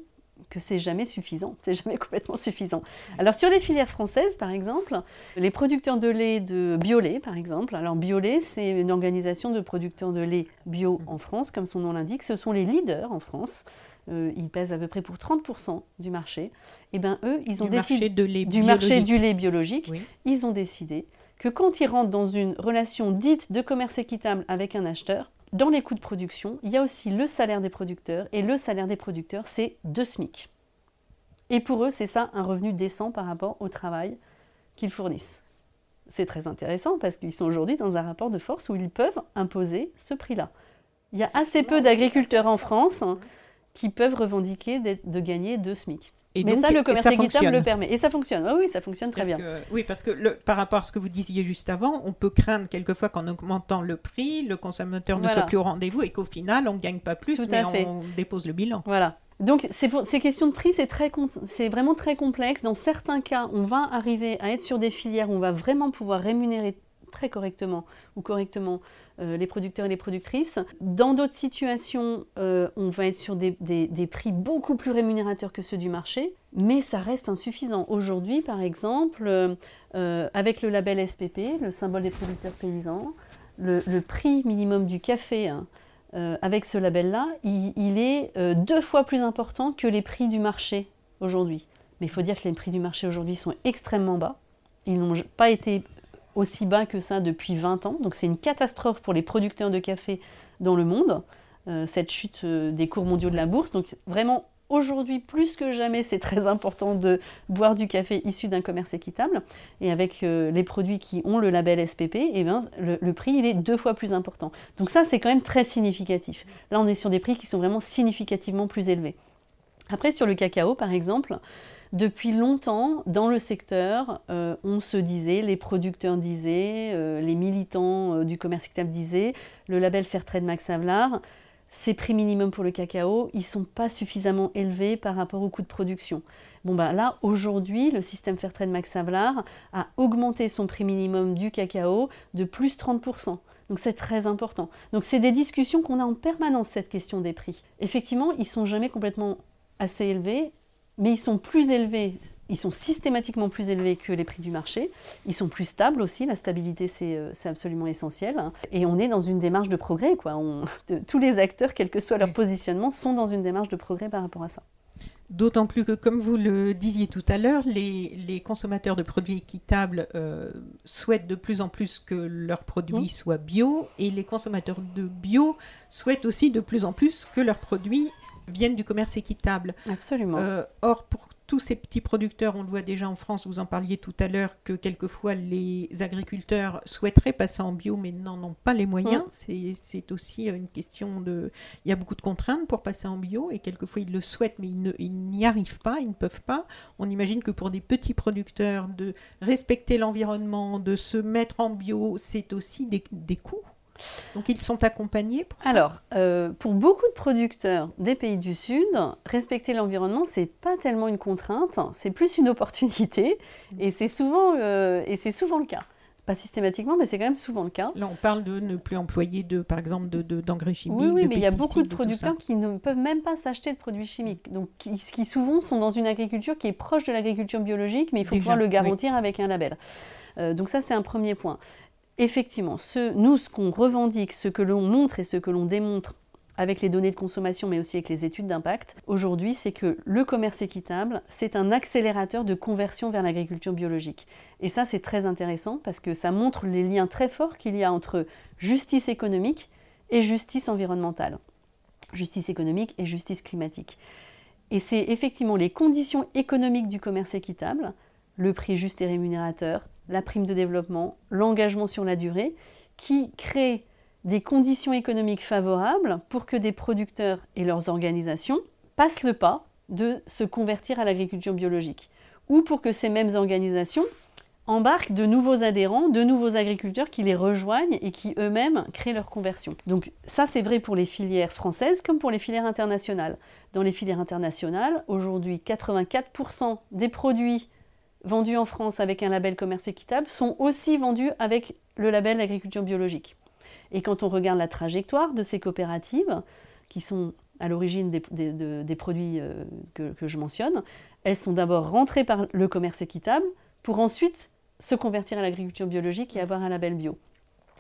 Speaker 2: que c'est jamais suffisant, c'est jamais complètement suffisant. Alors sur les filières françaises, par exemple, les producteurs de lait de Biolait, par exemple, alors Biolait, c'est une organisation de producteurs de lait bio en France, comme son nom l'indique, ce sont les leaders en France. Euh, ils pèsent à peu près pour 30% du marché. Et eh bien eux, ils ont décidé du marché du lait biologique. Ils ont décidé que quand ils rentrent dans une relation dite de commerce équitable avec un acheteur, dans les coûts de production, il y a aussi le salaire des producteurs, et le salaire des producteurs, c'est 2 SMIC. Et pour eux, c'est ça un revenu décent par rapport au travail qu'ils fournissent. C'est très intéressant parce qu'ils sont aujourd'hui dans un rapport de force où ils peuvent imposer ce prix-là. Il y a assez peu d'agriculteurs en France hein, qui peuvent revendiquer de gagner 2 SMIC mais ça, le commerce équitable le permet. Et ça fonctionne. oui, ça fonctionne très bien.
Speaker 1: oui, parce que le, par rapport à ce que vous disiez juste avant, on peut craindre quelquefois qu'en augmentant le prix, le consommateur ne soit plus au rendez-vous et qu'au final, on ne gagne pas plus, mais on dépose le bilan.
Speaker 2: Voilà. Donc, pour, ces questions de prix, c'est vraiment très complexe. Dans certains cas, on va arriver à être sur des filières où on va vraiment pouvoir rémunérer très correctement ou correctement euh, les producteurs et les productrices. Dans d'autres situations, euh, on va être sur des, prix beaucoup plus rémunérateurs que ceux du marché, mais ça reste insuffisant. Aujourd'hui, par exemple, euh, avec le label SPP, le symbole des producteurs paysans, le, prix minimum du café, hein, avec ce label-là, il, est deux fois plus important que les prix du marché aujourd'hui. Mais il faut dire que les prix du marché aujourd'hui sont extrêmement bas. Ils n'ont pas été aussi bas que ça depuis 20 ans. Donc c'est une catastrophe pour les producteurs de café dans le monde, euh, cette chute euh, des cours mondiaux de la bourse. Donc vraiment, Aujourd'hui, plus que jamais, c'est très important de boire du café issu d'un commerce équitable. Et avec euh, les produits qui ont le label SPP, eh bien, le, prix, il est deux fois plus important. Donc ça, c'est quand même très significatif. Là, on est sur des prix qui sont vraiment significativement plus élevés. Après, sur le cacao, par exemple, depuis longtemps, dans le secteur, euh, on se disait, les producteurs disaient, euh, les militants du commerce équitable disaient, le label Fairtrade Max Havelaar, ces prix minimums pour le cacao, ils ne sont pas suffisamment élevés par rapport au coût de production. Bon bah là, aujourd'hui, le système Fairtrade Max Havelaar a augmenté son prix minimum du cacao de plus 30%. Donc c'est très important. Donc c'est des discussions qu'on a en permanence, cette question des prix. Effectivement, ils sont jamais complètement assez élevés, mais ils sont plus élevés ils sont systématiquement plus élevés que les prix du marché. Ils sont plus stables aussi. La stabilité, c'est euh, absolument essentiel. Et on est dans une démarche de progrès. Quoi. tous les acteurs, quel que soit leur positionnement, sont dans une démarche de progrès par rapport à ça.
Speaker 1: D'autant plus que, comme vous le disiez tout à l'heure, les, consommateurs de produits équitables euh, souhaitent de plus en plus que leurs produits mmh. soient bio et les consommateurs de bio souhaitent aussi de plus en plus que leurs produits viennent du commerce équitable.
Speaker 2: Absolument.
Speaker 1: Euh, or, pour tous ces petits producteurs, on le voit déjà en France, vous en parliez tout à l'heure, que quelquefois les agriculteurs souhaiteraient passer en bio, mais n'en ont pas les moyens. C'est aussi une question de... Il y a beaucoup de contraintes pour passer en bio, et quelquefois ils le souhaitent, mais ils n'y arrivent pas, ils ne peuvent pas. On imagine que pour des petits producteurs, de respecter l'environnement, de se mettre en bio, c'est aussi des, des coûts. Donc ils sont accompagnés pour ça
Speaker 2: Alors, euh, pour beaucoup de producteurs des pays du Sud, respecter l'environnement, c'est pas tellement une contrainte, c'est plus une opportunité, mm. et c'est souvent, euh, et c'est souvent le cas. Pas systématiquement, mais c'est quand même souvent le cas.
Speaker 1: Là, on parle de ne plus employer, de, par exemple, d'engrais de, chimiques.
Speaker 2: Oui, oui mais il y a beaucoup de producteurs qui ne peuvent même pas s'acheter de produits chimiques. Donc, qui, qui, souvent sont dans une agriculture qui est proche de l'agriculture biologique, mais il faut pouvoir le garantir avec un label. Euh, donc ça, c'est un premier point effectivement, nous, ce qu'on revendique, ce que l'on montre et ce que l'on démontre avec les données de consommation, mais aussi avec les études d'impact, aujourd'hui, c'est que le commerce équitable, c'est un accélérateur de conversion vers l'agriculture biologique. Et ça, c'est très intéressant parce que ça montre les liens très forts qu'il y a entre justice économique et justice environnementale. Justice économique et justice climatique. Et c'est effectivement les conditions économiques du commerce équitable, le prix juste et rémunérateur, la prime de développement, l'engagement sur la durée, qui créent des conditions économiques favorables pour que des producteurs et leurs organisations passent le pas de se convertir à l'agriculture biologique, ou pour que ces mêmes organisations embarquent de nouveaux adhérents, de nouveaux agriculteurs qui les rejoignent et qui eux-mêmes créent leur conversion. Donc ça c'est vrai pour les filières françaises comme pour les filières internationales. Dans les filières internationales, aujourd'hui 84% des produits vendus en France avec un label commerce équitable sont aussi vendus avec le label agriculture biologique. Et quand on regarde la trajectoire de ces coopératives, qui sont à l'origine des, produits euh, que, que, je mentionne, elles sont d'abord rentrées par le commerce équitable pour ensuite se convertir à l'agriculture biologique et avoir un label bio.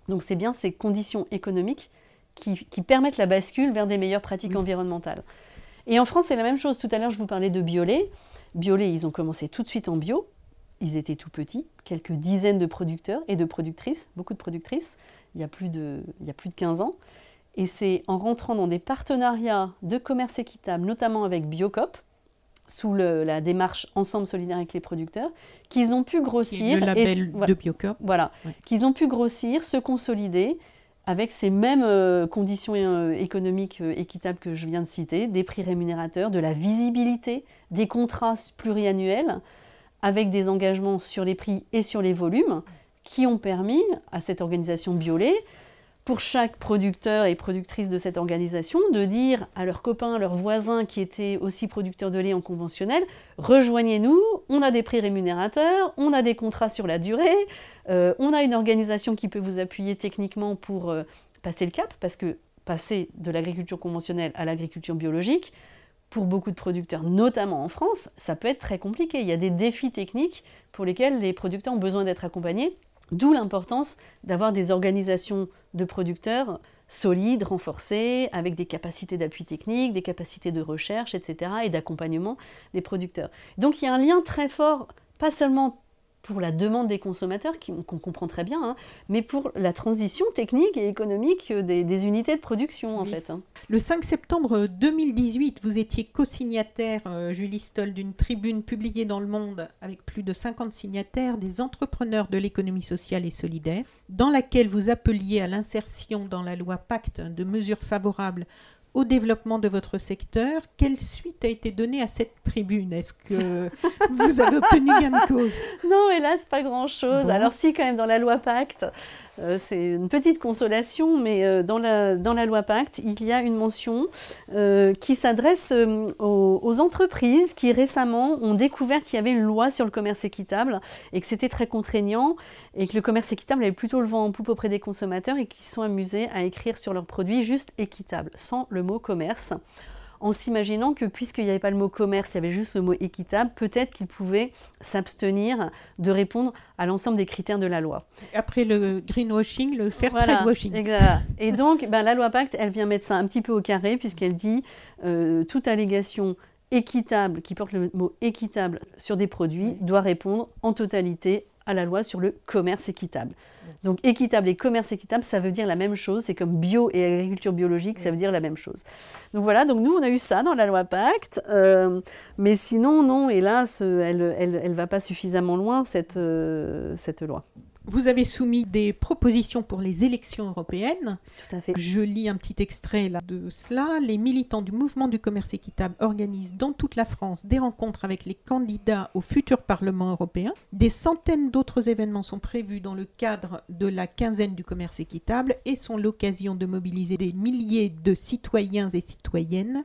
Speaker 2: Donc c'est bien ces conditions économiques qui, permettent la bascule vers des meilleures pratiques environnementales. Et en France, c'est la même chose. Tout à l'heure, je vous parlais de Biolay. Biolay, ils ont commencé tout de suite en bio. Ils étaient tout petits, quelques dizaines de producteurs et de productrices, beaucoup de productrices, il y a plus de, il y a plus de 15 ans. Et c'est en rentrant dans des partenariats de commerce équitable, notamment avec Biocop, sous la démarche Ensemble solidaire avec les producteurs, qu'ils ont pu grossir.
Speaker 1: le label de Biocop.
Speaker 2: Voilà. Qu'ils ont pu grossir, se consolider avec ces mêmes euh, conditions euh, économiques euh, équitables que je viens de citer, des prix rémunérateurs, de la visibilité, des contrats pluriannuels, avec des engagements sur les prix et sur les volumes, qui ont permis à cette organisation Biolay, pour chaque producteur et productrice de cette organisation, de dire à leurs copains, leurs voisins qui étaient aussi producteurs de lait en conventionnel, rejoignez-nous, on a des prix rémunérateurs, on a des contrats sur la durée, euh, on a une organisation qui peut vous appuyer techniquement pour euh, passer le cap, parce que passer de l'agriculture conventionnelle à l'agriculture biologique, pour beaucoup de producteurs, notamment en France, ça peut être très compliqué. Il y a des défis techniques pour lesquels les producteurs ont besoin d'être accompagnés, d'où l'importance d'avoir des organisations de producteurs solides, renforcées, avec des capacités d'appui technique, des capacités de recherche, etc., et d'accompagnement des producteurs. Donc il y a un lien très fort, pas seulement pour la demande des consommateurs, qu'on comprend très bien, hein, mais pour la transition technique et économique des, unités de production, en fait. Hein.
Speaker 1: Le 5 septembre 2018, vous étiez co-signataire, euh, Julie Stoll, d'une tribune publiée dans Le Monde avec plus de 50 signataires des entrepreneurs de l'économie sociale et solidaire, dans laquelle vous appeliez à l'insertion dans la loi Pacte de mesures favorables au développement de votre secteur. Quelle suite a été donnée à cette tribune? Est-ce que vous avez obtenu gain de cause?
Speaker 2: Non, hélas, pas grand-chose. Alors si, quand même, dans la loi Pacte, euh, c'est une petite consolation, mais euh, dans, la, loi Pacte, il y a une mention euh, qui s'adresse aux, entreprises qui récemment ont découvert qu'il y avait une loi sur le commerce équitable et que c'était très contraignant et que le commerce équitable avait plutôt le vent en poupe auprès des consommateurs et qui sont amusés à écrire sur leurs produits juste équitable, sans le mot commerce en s'imaginant que puisqu'il n'y avait pas le mot commerce, il y avait juste le mot équitable, peut-être qu'ils pouvaient s'abstenir de répondre à l'ensemble des critères de la loi.
Speaker 1: Après le greenwashing, le fair trade washing.
Speaker 2: Exact. Et donc, ben, la loi Pacte, elle vient mettre ça un petit peu au carré, puisqu'elle dit euh, toute allégation équitable, qui porte le mot équitable sur des produits, doit répondre en totalité à la loi sur le commerce équitable. Donc équitable et commerce équitable, ça veut dire la même chose. C'est comme bio et agriculture biologique, ça veut dire la même chose. Donc voilà, donc nous on a eu ça dans la loi Pacte, euh, mais sinon non, hélas, elle ne elle, elle va pas suffisamment loin cette, euh, cette loi.
Speaker 1: Vous avez soumis des propositions pour les élections européennes.
Speaker 2: Tout à fait.
Speaker 1: Je lis un petit extrait là de cela. Les militants du mouvement du commerce équitable organisent dans toute la France des rencontres avec les candidats au futur Parlement européen. Des centaines d'autres événements sont prévus dans le cadre de la quinzaine du commerce équitable et sont l'occasion de mobiliser des milliers de citoyens et citoyennes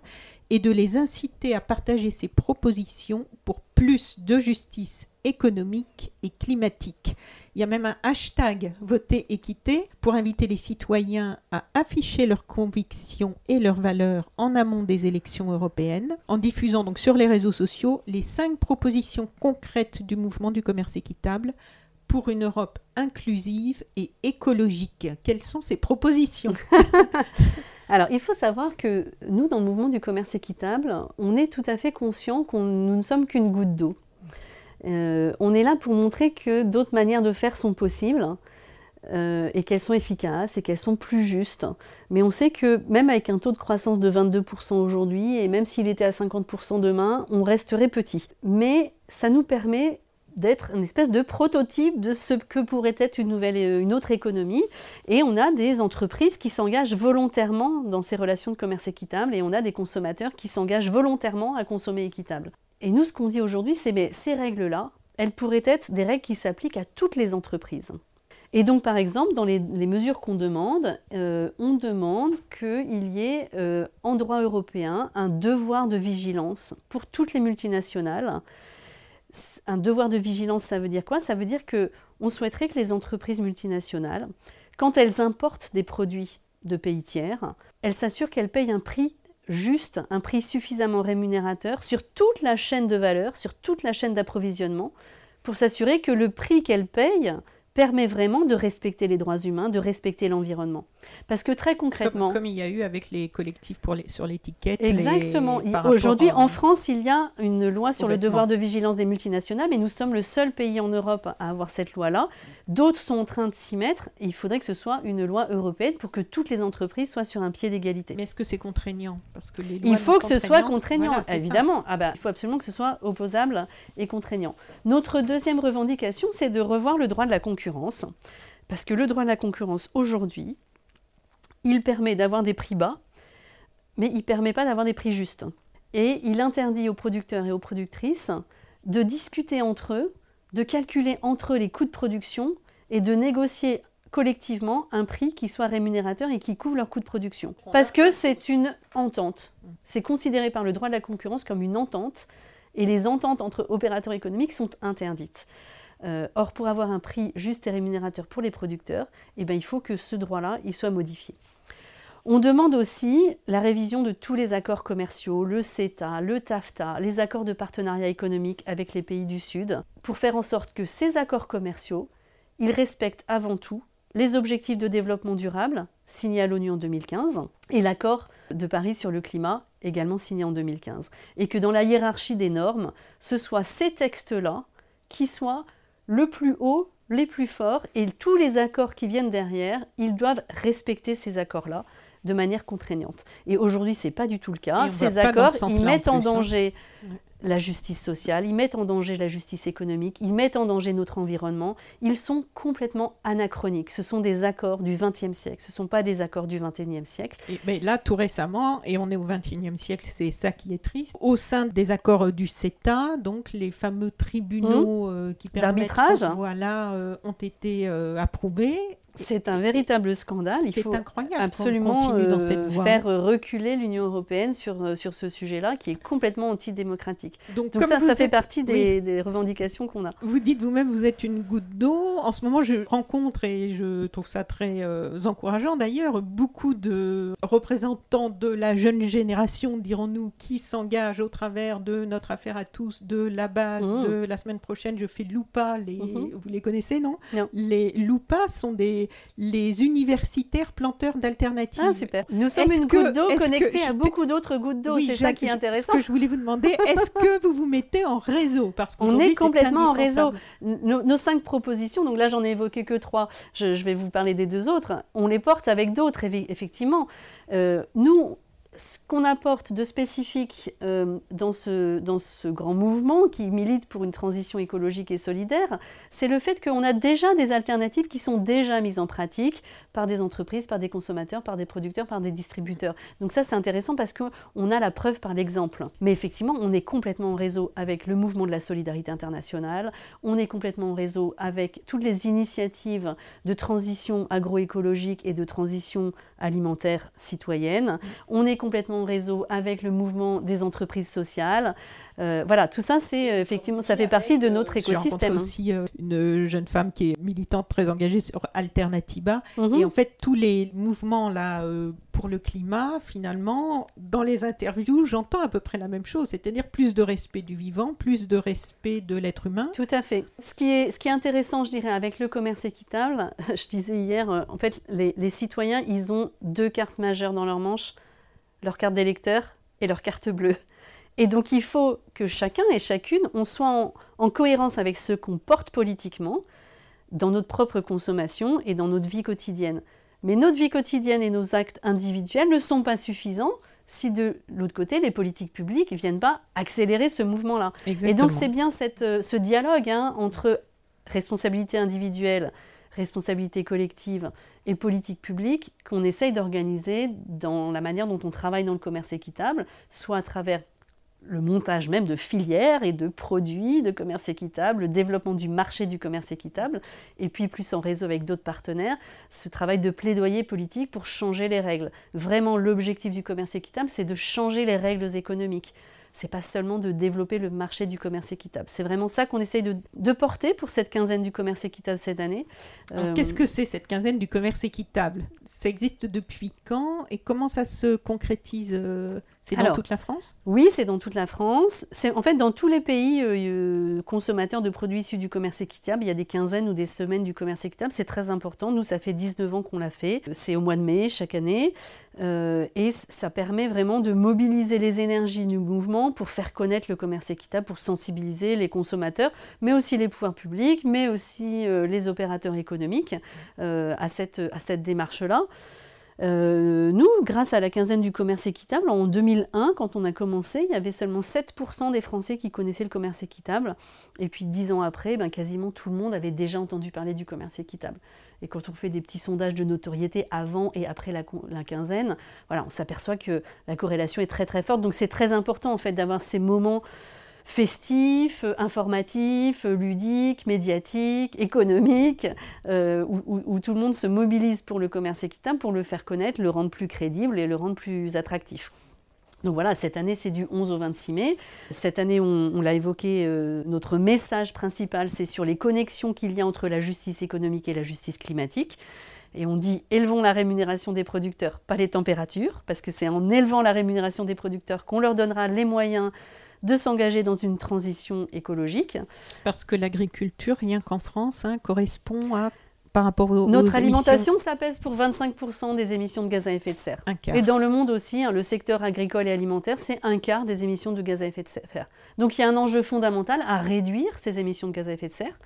Speaker 1: et de les inciter à partager ces propositions pour plus de justice économique et climatique. Il y a même un hashtag Voter équité pour inviter les citoyens à afficher leurs convictions et leurs valeurs en amont des élections européennes, en diffusant donc sur les réseaux sociaux les cinq propositions concrètes du mouvement du commerce équitable pour une Europe inclusive et écologique. Quelles sont ces propositions?
Speaker 2: Alors, il faut savoir que nous, dans le mouvement du commerce équitable, on est tout à fait conscient que nous ne sommes qu'une goutte d'eau. Euh, on est là pour montrer que d'autres manières de faire sont possibles euh, et qu'elles sont efficaces et qu'elles sont plus justes. Mais on sait que même avec un taux de croissance de 22% aujourd'hui, et même s'il était à 50% demain, on resterait petit. Mais ça nous permet d'être une espèce de prototype de ce que pourrait être une, nouvelle, euh, une autre économie. Et on a des entreprises qui s'engagent volontairement dans ces relations de commerce équitable et on a des consommateurs qui s'engagent volontairement à consommer équitable. Et nous, ce qu'on dit aujourd'hui, c'est mais ces règles-là, elles pourraient être des règles qui s'appliquent à toutes les entreprises. Et donc, par exemple, dans les, mesures qu'on demande, euh, on demande qu'il y ait euh, en droit européen un devoir de vigilance pour toutes les multinationales un devoir de vigilance, ça veut dire quoi? Ça veut dire que on souhaiterait que les entreprises multinationales, quand elles importent des produits de pays tiers, elles s'assurent qu'elles payent un prix juste, un prix suffisamment rémunérateur sur toute la chaîne de valeur, sur toute la chaîne d'approvisionnement, pour s'assurer que le prix qu'elles payent permet vraiment de respecter les droits humains, de respecter l'environnement. Parce que très concrètement...
Speaker 1: Comme, il y a eu avec les collectifs pour les, sur l'étiquette.
Speaker 2: Exactement. Aujourd'hui, en France, il y a une loi sur le devoir de vigilance des multinationales, mais nous sommes le seul pays en Europe à avoir cette loi-là. D'autres sont en train de s'y mettre. il faudrait que ce soit une loi européenne pour que toutes les entreprises soient sur un pied d'égalité.
Speaker 1: Mais est-ce que c'est contraignant?
Speaker 2: Parce que les Il faut que ce soit contraignant, évidemment. Ah bah, il faut absolument que ce soit opposable et contraignant. Notre deuxième revendication, c'est de revoir le droit de la concurrence parce que le droit de la concurrence aujourd'hui, il permet d'avoir des prix bas, mais il ne permet pas d'avoir des prix justes. Et il interdit aux producteurs et aux productrices de discuter entre eux, de calculer entre eux les coûts de production et de négocier collectivement un prix qui soit rémunérateur et qui couvre leurs coûts de production. Parce que c'est une entente. C'est considéré par le droit de la concurrence comme une entente et les ententes entre opérateurs économiques sont interdites. Euh, or, pour avoir un prix juste et rémunérateur pour les producteurs, eh ben, il faut que ce droit-là soit modifié. On demande aussi la révision de tous les accords commerciaux, le CETA, le TAFTA, les accords de partenariat économique avec les pays du Sud, pour faire en sorte que ces accords commerciaux, ils respectent avant tout les objectifs de développement durable signés à l'ONU en 2015 et l'accord de Paris sur le climat également signé en 2015. Et que dans la hiérarchie des normes, ce soit ces textes-là qui soient le plus haut, les plus forts, et tous les accords qui viennent derrière, ils doivent respecter ces accords-là de manière contraignante. Et aujourd'hui, ce n'est pas du tout le cas. Ces accords, ils mettent en, hein. danger la justice sociale, ils mettent en danger la justice économique, ils mettent en danger notre environnement. Ils sont complètement anachroniques. Ce sont des accords du XXe siècle, ce ne sont pas des accords du XXIe siècle.
Speaker 1: Et, mais là, tout récemment, et on est au XXIe siècle, c'est ça qui est triste, au sein des accords du CETA, donc les fameux tribunaux mmh. euh, qui permettent...
Speaker 2: D'arbitrage
Speaker 1: Voilà, euh, ont été euh, approuvés
Speaker 2: c'est un véritable scandale.
Speaker 1: Il faut
Speaker 2: incroyable absolument dans cette euh, faire reculer l'Union européenne sur, sur ce sujet-là, qui est complètement antidémocratique. Donc, Donc ça, ça fait partie des, revendications qu'on a.
Speaker 1: Vous dites vous-même, vous êtes une goutte d'eau. En ce moment, je rencontre, et je trouve ça très euh, encourageant d'ailleurs, beaucoup de représentants de la jeune génération, dirons-nous, qui s'engagent au travers de notre affaire à tous, de la base, mmh. de la semaine prochaine, je fais Loupa. Les... Mmh. Vous les connaissez, non,
Speaker 2: non.
Speaker 1: Les Loupa sont des les, universitaires planteurs d'alternatives.
Speaker 2: Ah, super. Nous sommes une goutte d'eau connectée à beaucoup d'autres gouttes d'eau. c'est ça qui est intéressant.
Speaker 1: Ce que je voulais vous demander, est-ce que vous vous mettez en réseau
Speaker 2: Parce On est complètement en réseau. Nos, cinq propositions, donc là j'en ai évoqué que trois, je, vais vous parler des deux autres, on les porte avec d'autres, effectivement. Euh, nous, ce qu'on apporte de spécifique euh, dans, ce, dans ce grand mouvement qui milite pour une transition écologique et solidaire, c'est le fait qu'on a déjà des alternatives qui sont déjà mises en pratique par des entreprises, par des consommateurs, par des producteurs, par des distributeurs. Donc ça, c'est intéressant parce qu'on a la preuve par l'exemple. Mais effectivement, on est complètement en réseau avec le mouvement de la solidarité internationale, on est complètement en réseau avec toutes les initiatives de transition agroécologique et de transition alimentaire citoyenne, on est complètement en réseau avec le mouvement des entreprises sociales, euh, voilà, tout ça, c'est euh, effectivement, ça fait partie de notre écosystème.
Speaker 1: J'ai aussi euh, une jeune femme qui est militante très engagée sur Alternativa. Mhm. Et en fait, tous les mouvements là pour le climat, finalement, dans les interviews, j'entends à peu près la même chose, c'est-à-dire plus de respect du vivant, plus de respect de l'être humain.
Speaker 2: Tout à fait. Ce qui, est, intéressant, je dirais, avec le commerce équitable, je disais hier, en fait, les citoyens, ils ont deux cartes majeures dans leur manche, leur carte d'électeur et leur carte bleue. Et donc il faut que chacun et chacune, on soit en, cohérence avec ce qu'on porte politiquement dans notre propre consommation et dans notre vie quotidienne. Mais notre vie quotidienne et nos actes individuels ne sont pas suffisants si de l'autre côté, les politiques publiques ne viennent pas accélérer ce mouvement-là. Et donc c'est bien euh, ce dialogue hein, entre responsabilité individuelle, responsabilité collective et politique publique qu'on essaye d'organiser dans la manière dont on travaille dans le commerce équitable, soit à travers le montage même de filières et de produits de commerce équitable, le développement du marché du commerce équitable, et puis plus en réseau avec d'autres partenaires, ce travail de plaidoyer politique pour changer les règles. Vraiment, l'objectif du commerce équitable, c'est de changer les règles économiques c'est pas seulement de développer le marché du commerce équitable. C'est vraiment ça qu'on essaye de, porter pour cette quinzaine du commerce équitable cette année.
Speaker 1: Euh, qu'est-ce que c'est cette quinzaine du commerce équitable? Ça existe depuis quand? Et comment ça se concrétise? Euh, C'est dans toute la France?
Speaker 2: Oui, c'est dans toute la France. C'est en fait dans tous les pays euh, consommateurs de produits issus du commerce équitable. Il y a des quinzaines ou des semaines du commerce équitable. C'est très important. Nous, ça fait 19 ans qu'on l'a fait. C'est au mois de mai chaque année. Et ça permet vraiment de mobiliser les énergies du mouvement pour faire connaître le commerce équitable, pour sensibiliser les consommateurs, mais aussi les pouvoirs publics, mais aussi euh, les opérateurs économiques euh, à cette, à cette démarche-là. Euh, nous, grâce à la quinzaine du commerce équitable, en 2001, quand on a commencé, il y avait seulement 7% des Français qui connaissaient le commerce équitable. Et puis dix ans après, ben, quasiment tout le monde avait déjà entendu parler du commerce équitable. Et quand on fait des petits sondages de notoriété avant et après la, quinzaine, on s'aperçoit que la corrélation est très très forte. Donc c'est très important en fait d'avoir ces moments festifs, informatifs, ludiques, médiatiques, économiques, euh, où, tout le monde se mobilise pour le commerce équitable, pour le faire connaître, le rendre plus crédible et le rendre plus attractif. Donc voilà, cette année, c'est du 11 au 26 mai. Cette année, on, l'a évoqué, euh, notre message principal, c'est sur les connexions qu'il y a entre la justice économique et la justice climatique. Et on dit élevons la rémunération des producteurs, pas les températures, parce que c'est en élevant la rémunération des producteurs qu'on leur donnera les moyens de s'engager dans une transition écologique.
Speaker 1: Parce que l'agriculture, rien qu'en France, hein, correspond à par rapport aux,
Speaker 2: Notre alimentation, ça pèse pour 25% des émissions de gaz à effet de serre. Et dans le monde aussi, hein, le secteur agricole et alimentaire, c'est un quart des émissions de gaz à effet de serre. Donc il y a un enjeu fondamental à réduire ces émissions de gaz à effet de serre.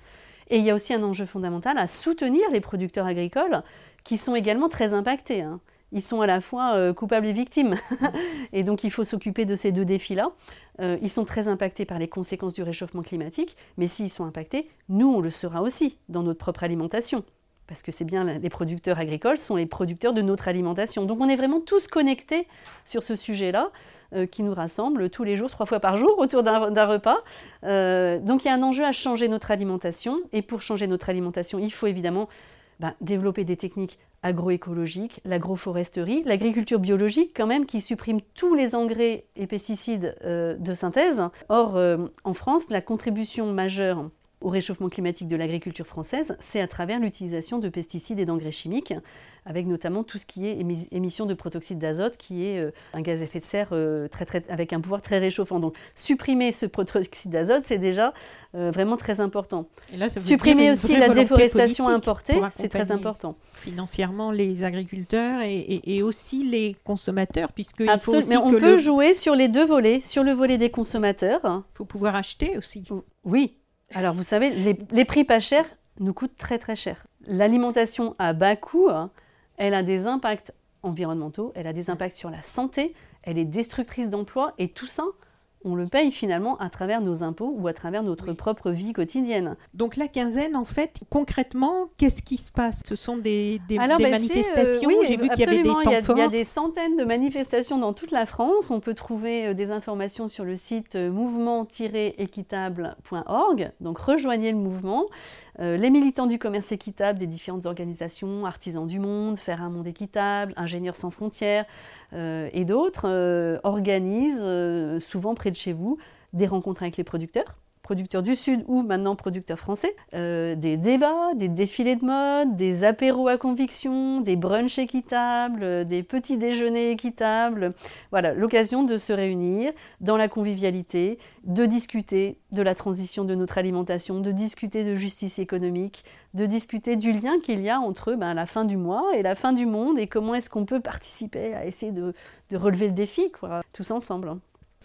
Speaker 2: Et il y a aussi un enjeu fondamental à soutenir les producteurs agricoles qui sont également très impactés. Hein. Ils sont à la fois euh, coupables et victimes. et donc il faut s'occuper de ces deux défis-là. Euh, ils sont très impactés par les conséquences du réchauffement climatique, mais s'ils sont impactés, nous, on le sera aussi dans notre propre alimentation. Parce que c'est bien les producteurs agricoles sont les producteurs de notre alimentation. Donc on est vraiment tous connectés sur ce sujet-là. Euh, qui nous rassemble tous les jours, trois fois par jour, autour d'un repas. Euh, donc il y a un enjeu à changer notre alimentation. Et pour changer notre alimentation, il faut évidemment ben, développer des techniques agroécologiques, l'agroforesterie, l'agriculture biologique quand même, qui supprime tous les engrais et pesticides euh, de synthèse. Or, en France, la contribution majeure au réchauffement climatique de l'agriculture française, c'est à travers l'utilisation de pesticides et d'engrais chimiques, avec notamment tout ce qui est émission de protoxyde d'azote, qui est euh, un gaz à effet de serre euh, très, très, avec un pouvoir très réchauffant. Donc supprimer ce protoxyde d'azote, c'est déjà euh, vraiment très important. supprimer aussi la déforestation importée, c'est très important.
Speaker 1: Financièrement, les agriculteurs et, aussi les consommateurs, puisque
Speaker 2: faut aussi Mais on peut jouer sur les deux volets, sur le volet des consommateurs.
Speaker 1: Il faut pouvoir acheter aussi.
Speaker 2: Oui, alors vous savez, les, prix pas chers nous coûtent très très cher. L'alimentation à bas coût, hein, elle a des impacts environnementaux, elle a des impacts sur la santé, elle est destructrice d'emplois et tout ça, on le paye finalement à travers nos impôts ou à travers notre propre vie quotidienne.
Speaker 1: Donc la quinzaine, en fait, concrètement, qu'est-ce qui se passe? Ce sont des, des, ben, manifestations
Speaker 2: J'ai vu qu'il y avait des temps il y, a, il y a des centaines de manifestations dans toute la France. On peut trouver euh, des informations sur le site euh, mouvement-équitable.org. Donc rejoignez le mouvement. Euh, les militants du commerce équitable des différentes organisations, Artisans du Monde, Faire un monde équitable, Ingénieurs sans frontières euh, et d'autres euh, organisent souvent près de chez vous des rencontres avec les producteurs producteurs du Sud ou maintenant producteurs français, euh, des débats, des défilés de mode, des apéros à conviction, des brunchs équitables, euh, des petits déjeuners équitables. Voilà, l'occasion de se réunir dans la convivialité, de discuter de la transition de notre alimentation, de discuter de justice économique, de discuter du lien qu'il y a entre ben, la fin du mois et la fin du monde et comment est-ce qu'on peut participer à essayer de, relever le défi, tous ensemble.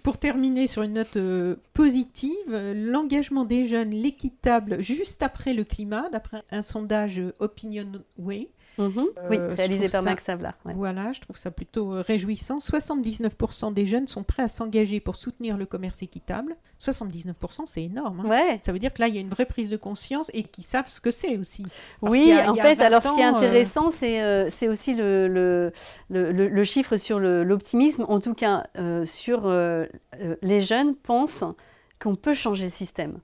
Speaker 1: Pour terminer sur une note euh, positive, l'engagement des jeunes, l'équitable juste après le climat, d'après un sondage Opinion Way,
Speaker 2: Mhm. oui, euh, réalisé par Max Savla.
Speaker 1: Voilà, je trouve ça plutôt euh, réjouissant. 79% des jeunes sont prêts à s'engager pour soutenir le commerce équitable. 79%, c'est énorme. Hein.
Speaker 2: Ouais.
Speaker 1: Ça veut dire que là, il y a une vraie prise de conscience et qu'ils savent ce que c'est aussi.
Speaker 2: oui, en fait, alors ce qui est euh, intéressant, c'est aussi le, le, le, chiffre sur l'optimisme. En tout cas, sur les jeunes pensent qu'on peut changer le système.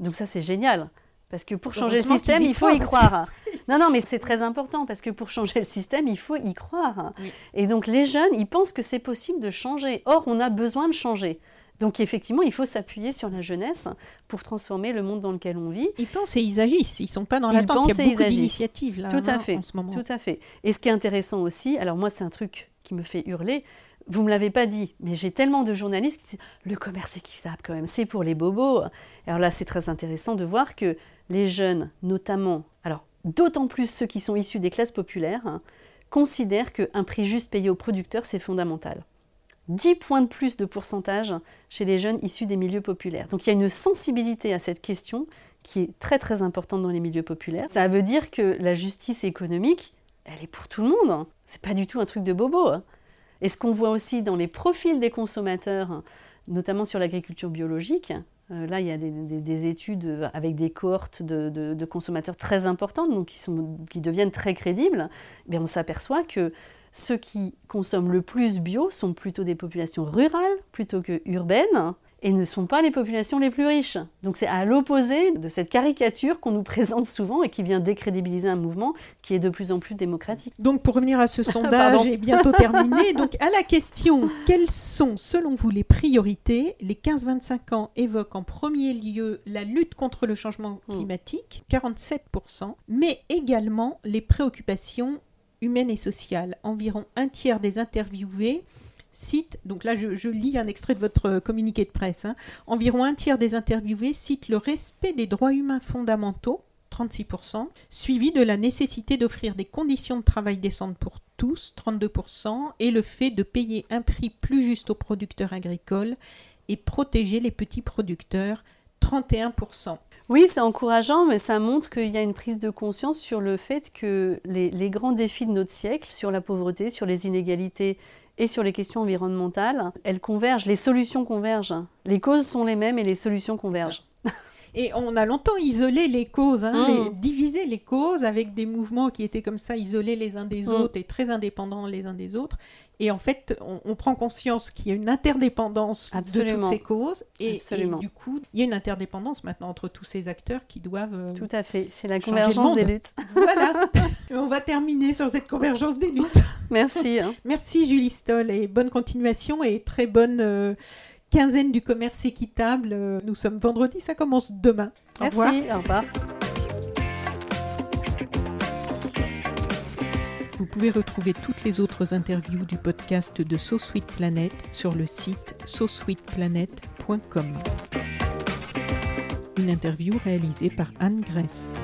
Speaker 2: Donc ça, c'est génial. Parce que pour changer le système, il faut y croire. Non, non, mais c'est très important parce que pour changer le système, il faut y croire. Et donc les jeunes, ils pensent que c'est possible de changer. Or, on a besoin de changer. Donc effectivement, il faut s'appuyer sur la jeunesse pour transformer le monde dans lequel on vit.
Speaker 1: Ils pensent et ils agissent. Ils sont pas dans l'attente. Il y a beaucoup d'initiatives là.
Speaker 2: Tout à fait.
Speaker 1: En ce moment.
Speaker 2: Tout à fait. Et ce qui est intéressant aussi, alors moi c'est un truc qui me fait hurler. Vous me l'avez pas dit, mais j'ai tellement de journalistes qui disent le commerce équitable quand même, c'est pour les bobos. Alors là, c'est très intéressant de voir que les jeunes, notamment, alors d'autant plus ceux qui sont issus des classes populaires, hein, considèrent qu'un prix juste payé aux producteurs, c'est fondamental. 10 points de plus de pourcentage chez les jeunes issus des milieux populaires. Donc il y a une sensibilité à cette question qui est très très importante dans les milieux populaires. Ça veut dire que la justice économique, elle est pour tout le monde. Hein. C'est pas du tout un truc de bobo. Hein. Et ce qu'on voit aussi dans les profils des consommateurs, notamment sur l'agriculture biologique, euh, là, il y a des, études avec des cohortes de, consommateurs très importantes, donc qui, qui deviennent très crédibles. Mais on s'aperçoit que ceux qui consomment le plus bio sont plutôt des populations rurales plutôt que urbaines et ne sont pas les populations les plus riches. Donc c'est à l'opposé de cette caricature qu'on nous présente souvent et qui vient décrédibiliser un mouvement qui est de plus en plus démocratique.
Speaker 1: Donc pour revenir à ce sondage, est bientôt terminé, donc à la question quelles sont selon vous les priorités? Les 15-25 ans évoquent en premier lieu la lutte contre le changement hmm. climatique, 47%, mais également les préoccupations humaines et sociales. Environ un tiers des interviewés cite, donc là je, lis un extrait de votre communiqué de presse, hein. environ un tiers des interviewés citent le respect des droits humains fondamentaux, 36%, suivi de la nécessité d'offrir des conditions de travail décentes pour tous, 32%, et le fait de payer un prix plus juste aux producteurs agricoles et protéger les petits producteurs, 31%.
Speaker 2: Oui, c'est encourageant, mais ça montre qu'il y a une prise de conscience sur le fait que les, grands défis de notre siècle, sur la pauvreté, sur les inégalités et sur les questions environnementales, elles convergent, les solutions convergent. Les causes sont les mêmes et les solutions convergent.
Speaker 1: Et on a longtemps isolé les causes, hein,
Speaker 2: Mm.
Speaker 1: les- divisé les causes avec des mouvements qui étaient comme ça, isolés les uns des
Speaker 2: Mm.
Speaker 1: autres et très indépendants les uns des autres. Et en fait, on, on prend conscience qu'il y a une interdépendance de
Speaker 2: Absolument.
Speaker 1: toutes ces causes. Et, et du coup, il y a une interdépendance maintenant entre tous ces acteurs qui doivent... euh,
Speaker 2: Tout à fait, c'est la convergence des luttes.
Speaker 1: voilà. on va terminer sur cette convergence des luttes.
Speaker 2: Merci. hein.
Speaker 1: Merci Julie Stoll et bonne continuation et très bonne euh, quinzaine du commerce équitable. Euh, Nous sommes vendredi, ça commence demain. Au revoir.
Speaker 2: Merci, au revoir.
Speaker 1: Vous pouvez retrouver toutes les autres interviews du podcast de So Sweet Planet sur le site sosweetplanet.com. Une interview réalisée par Anne Greff.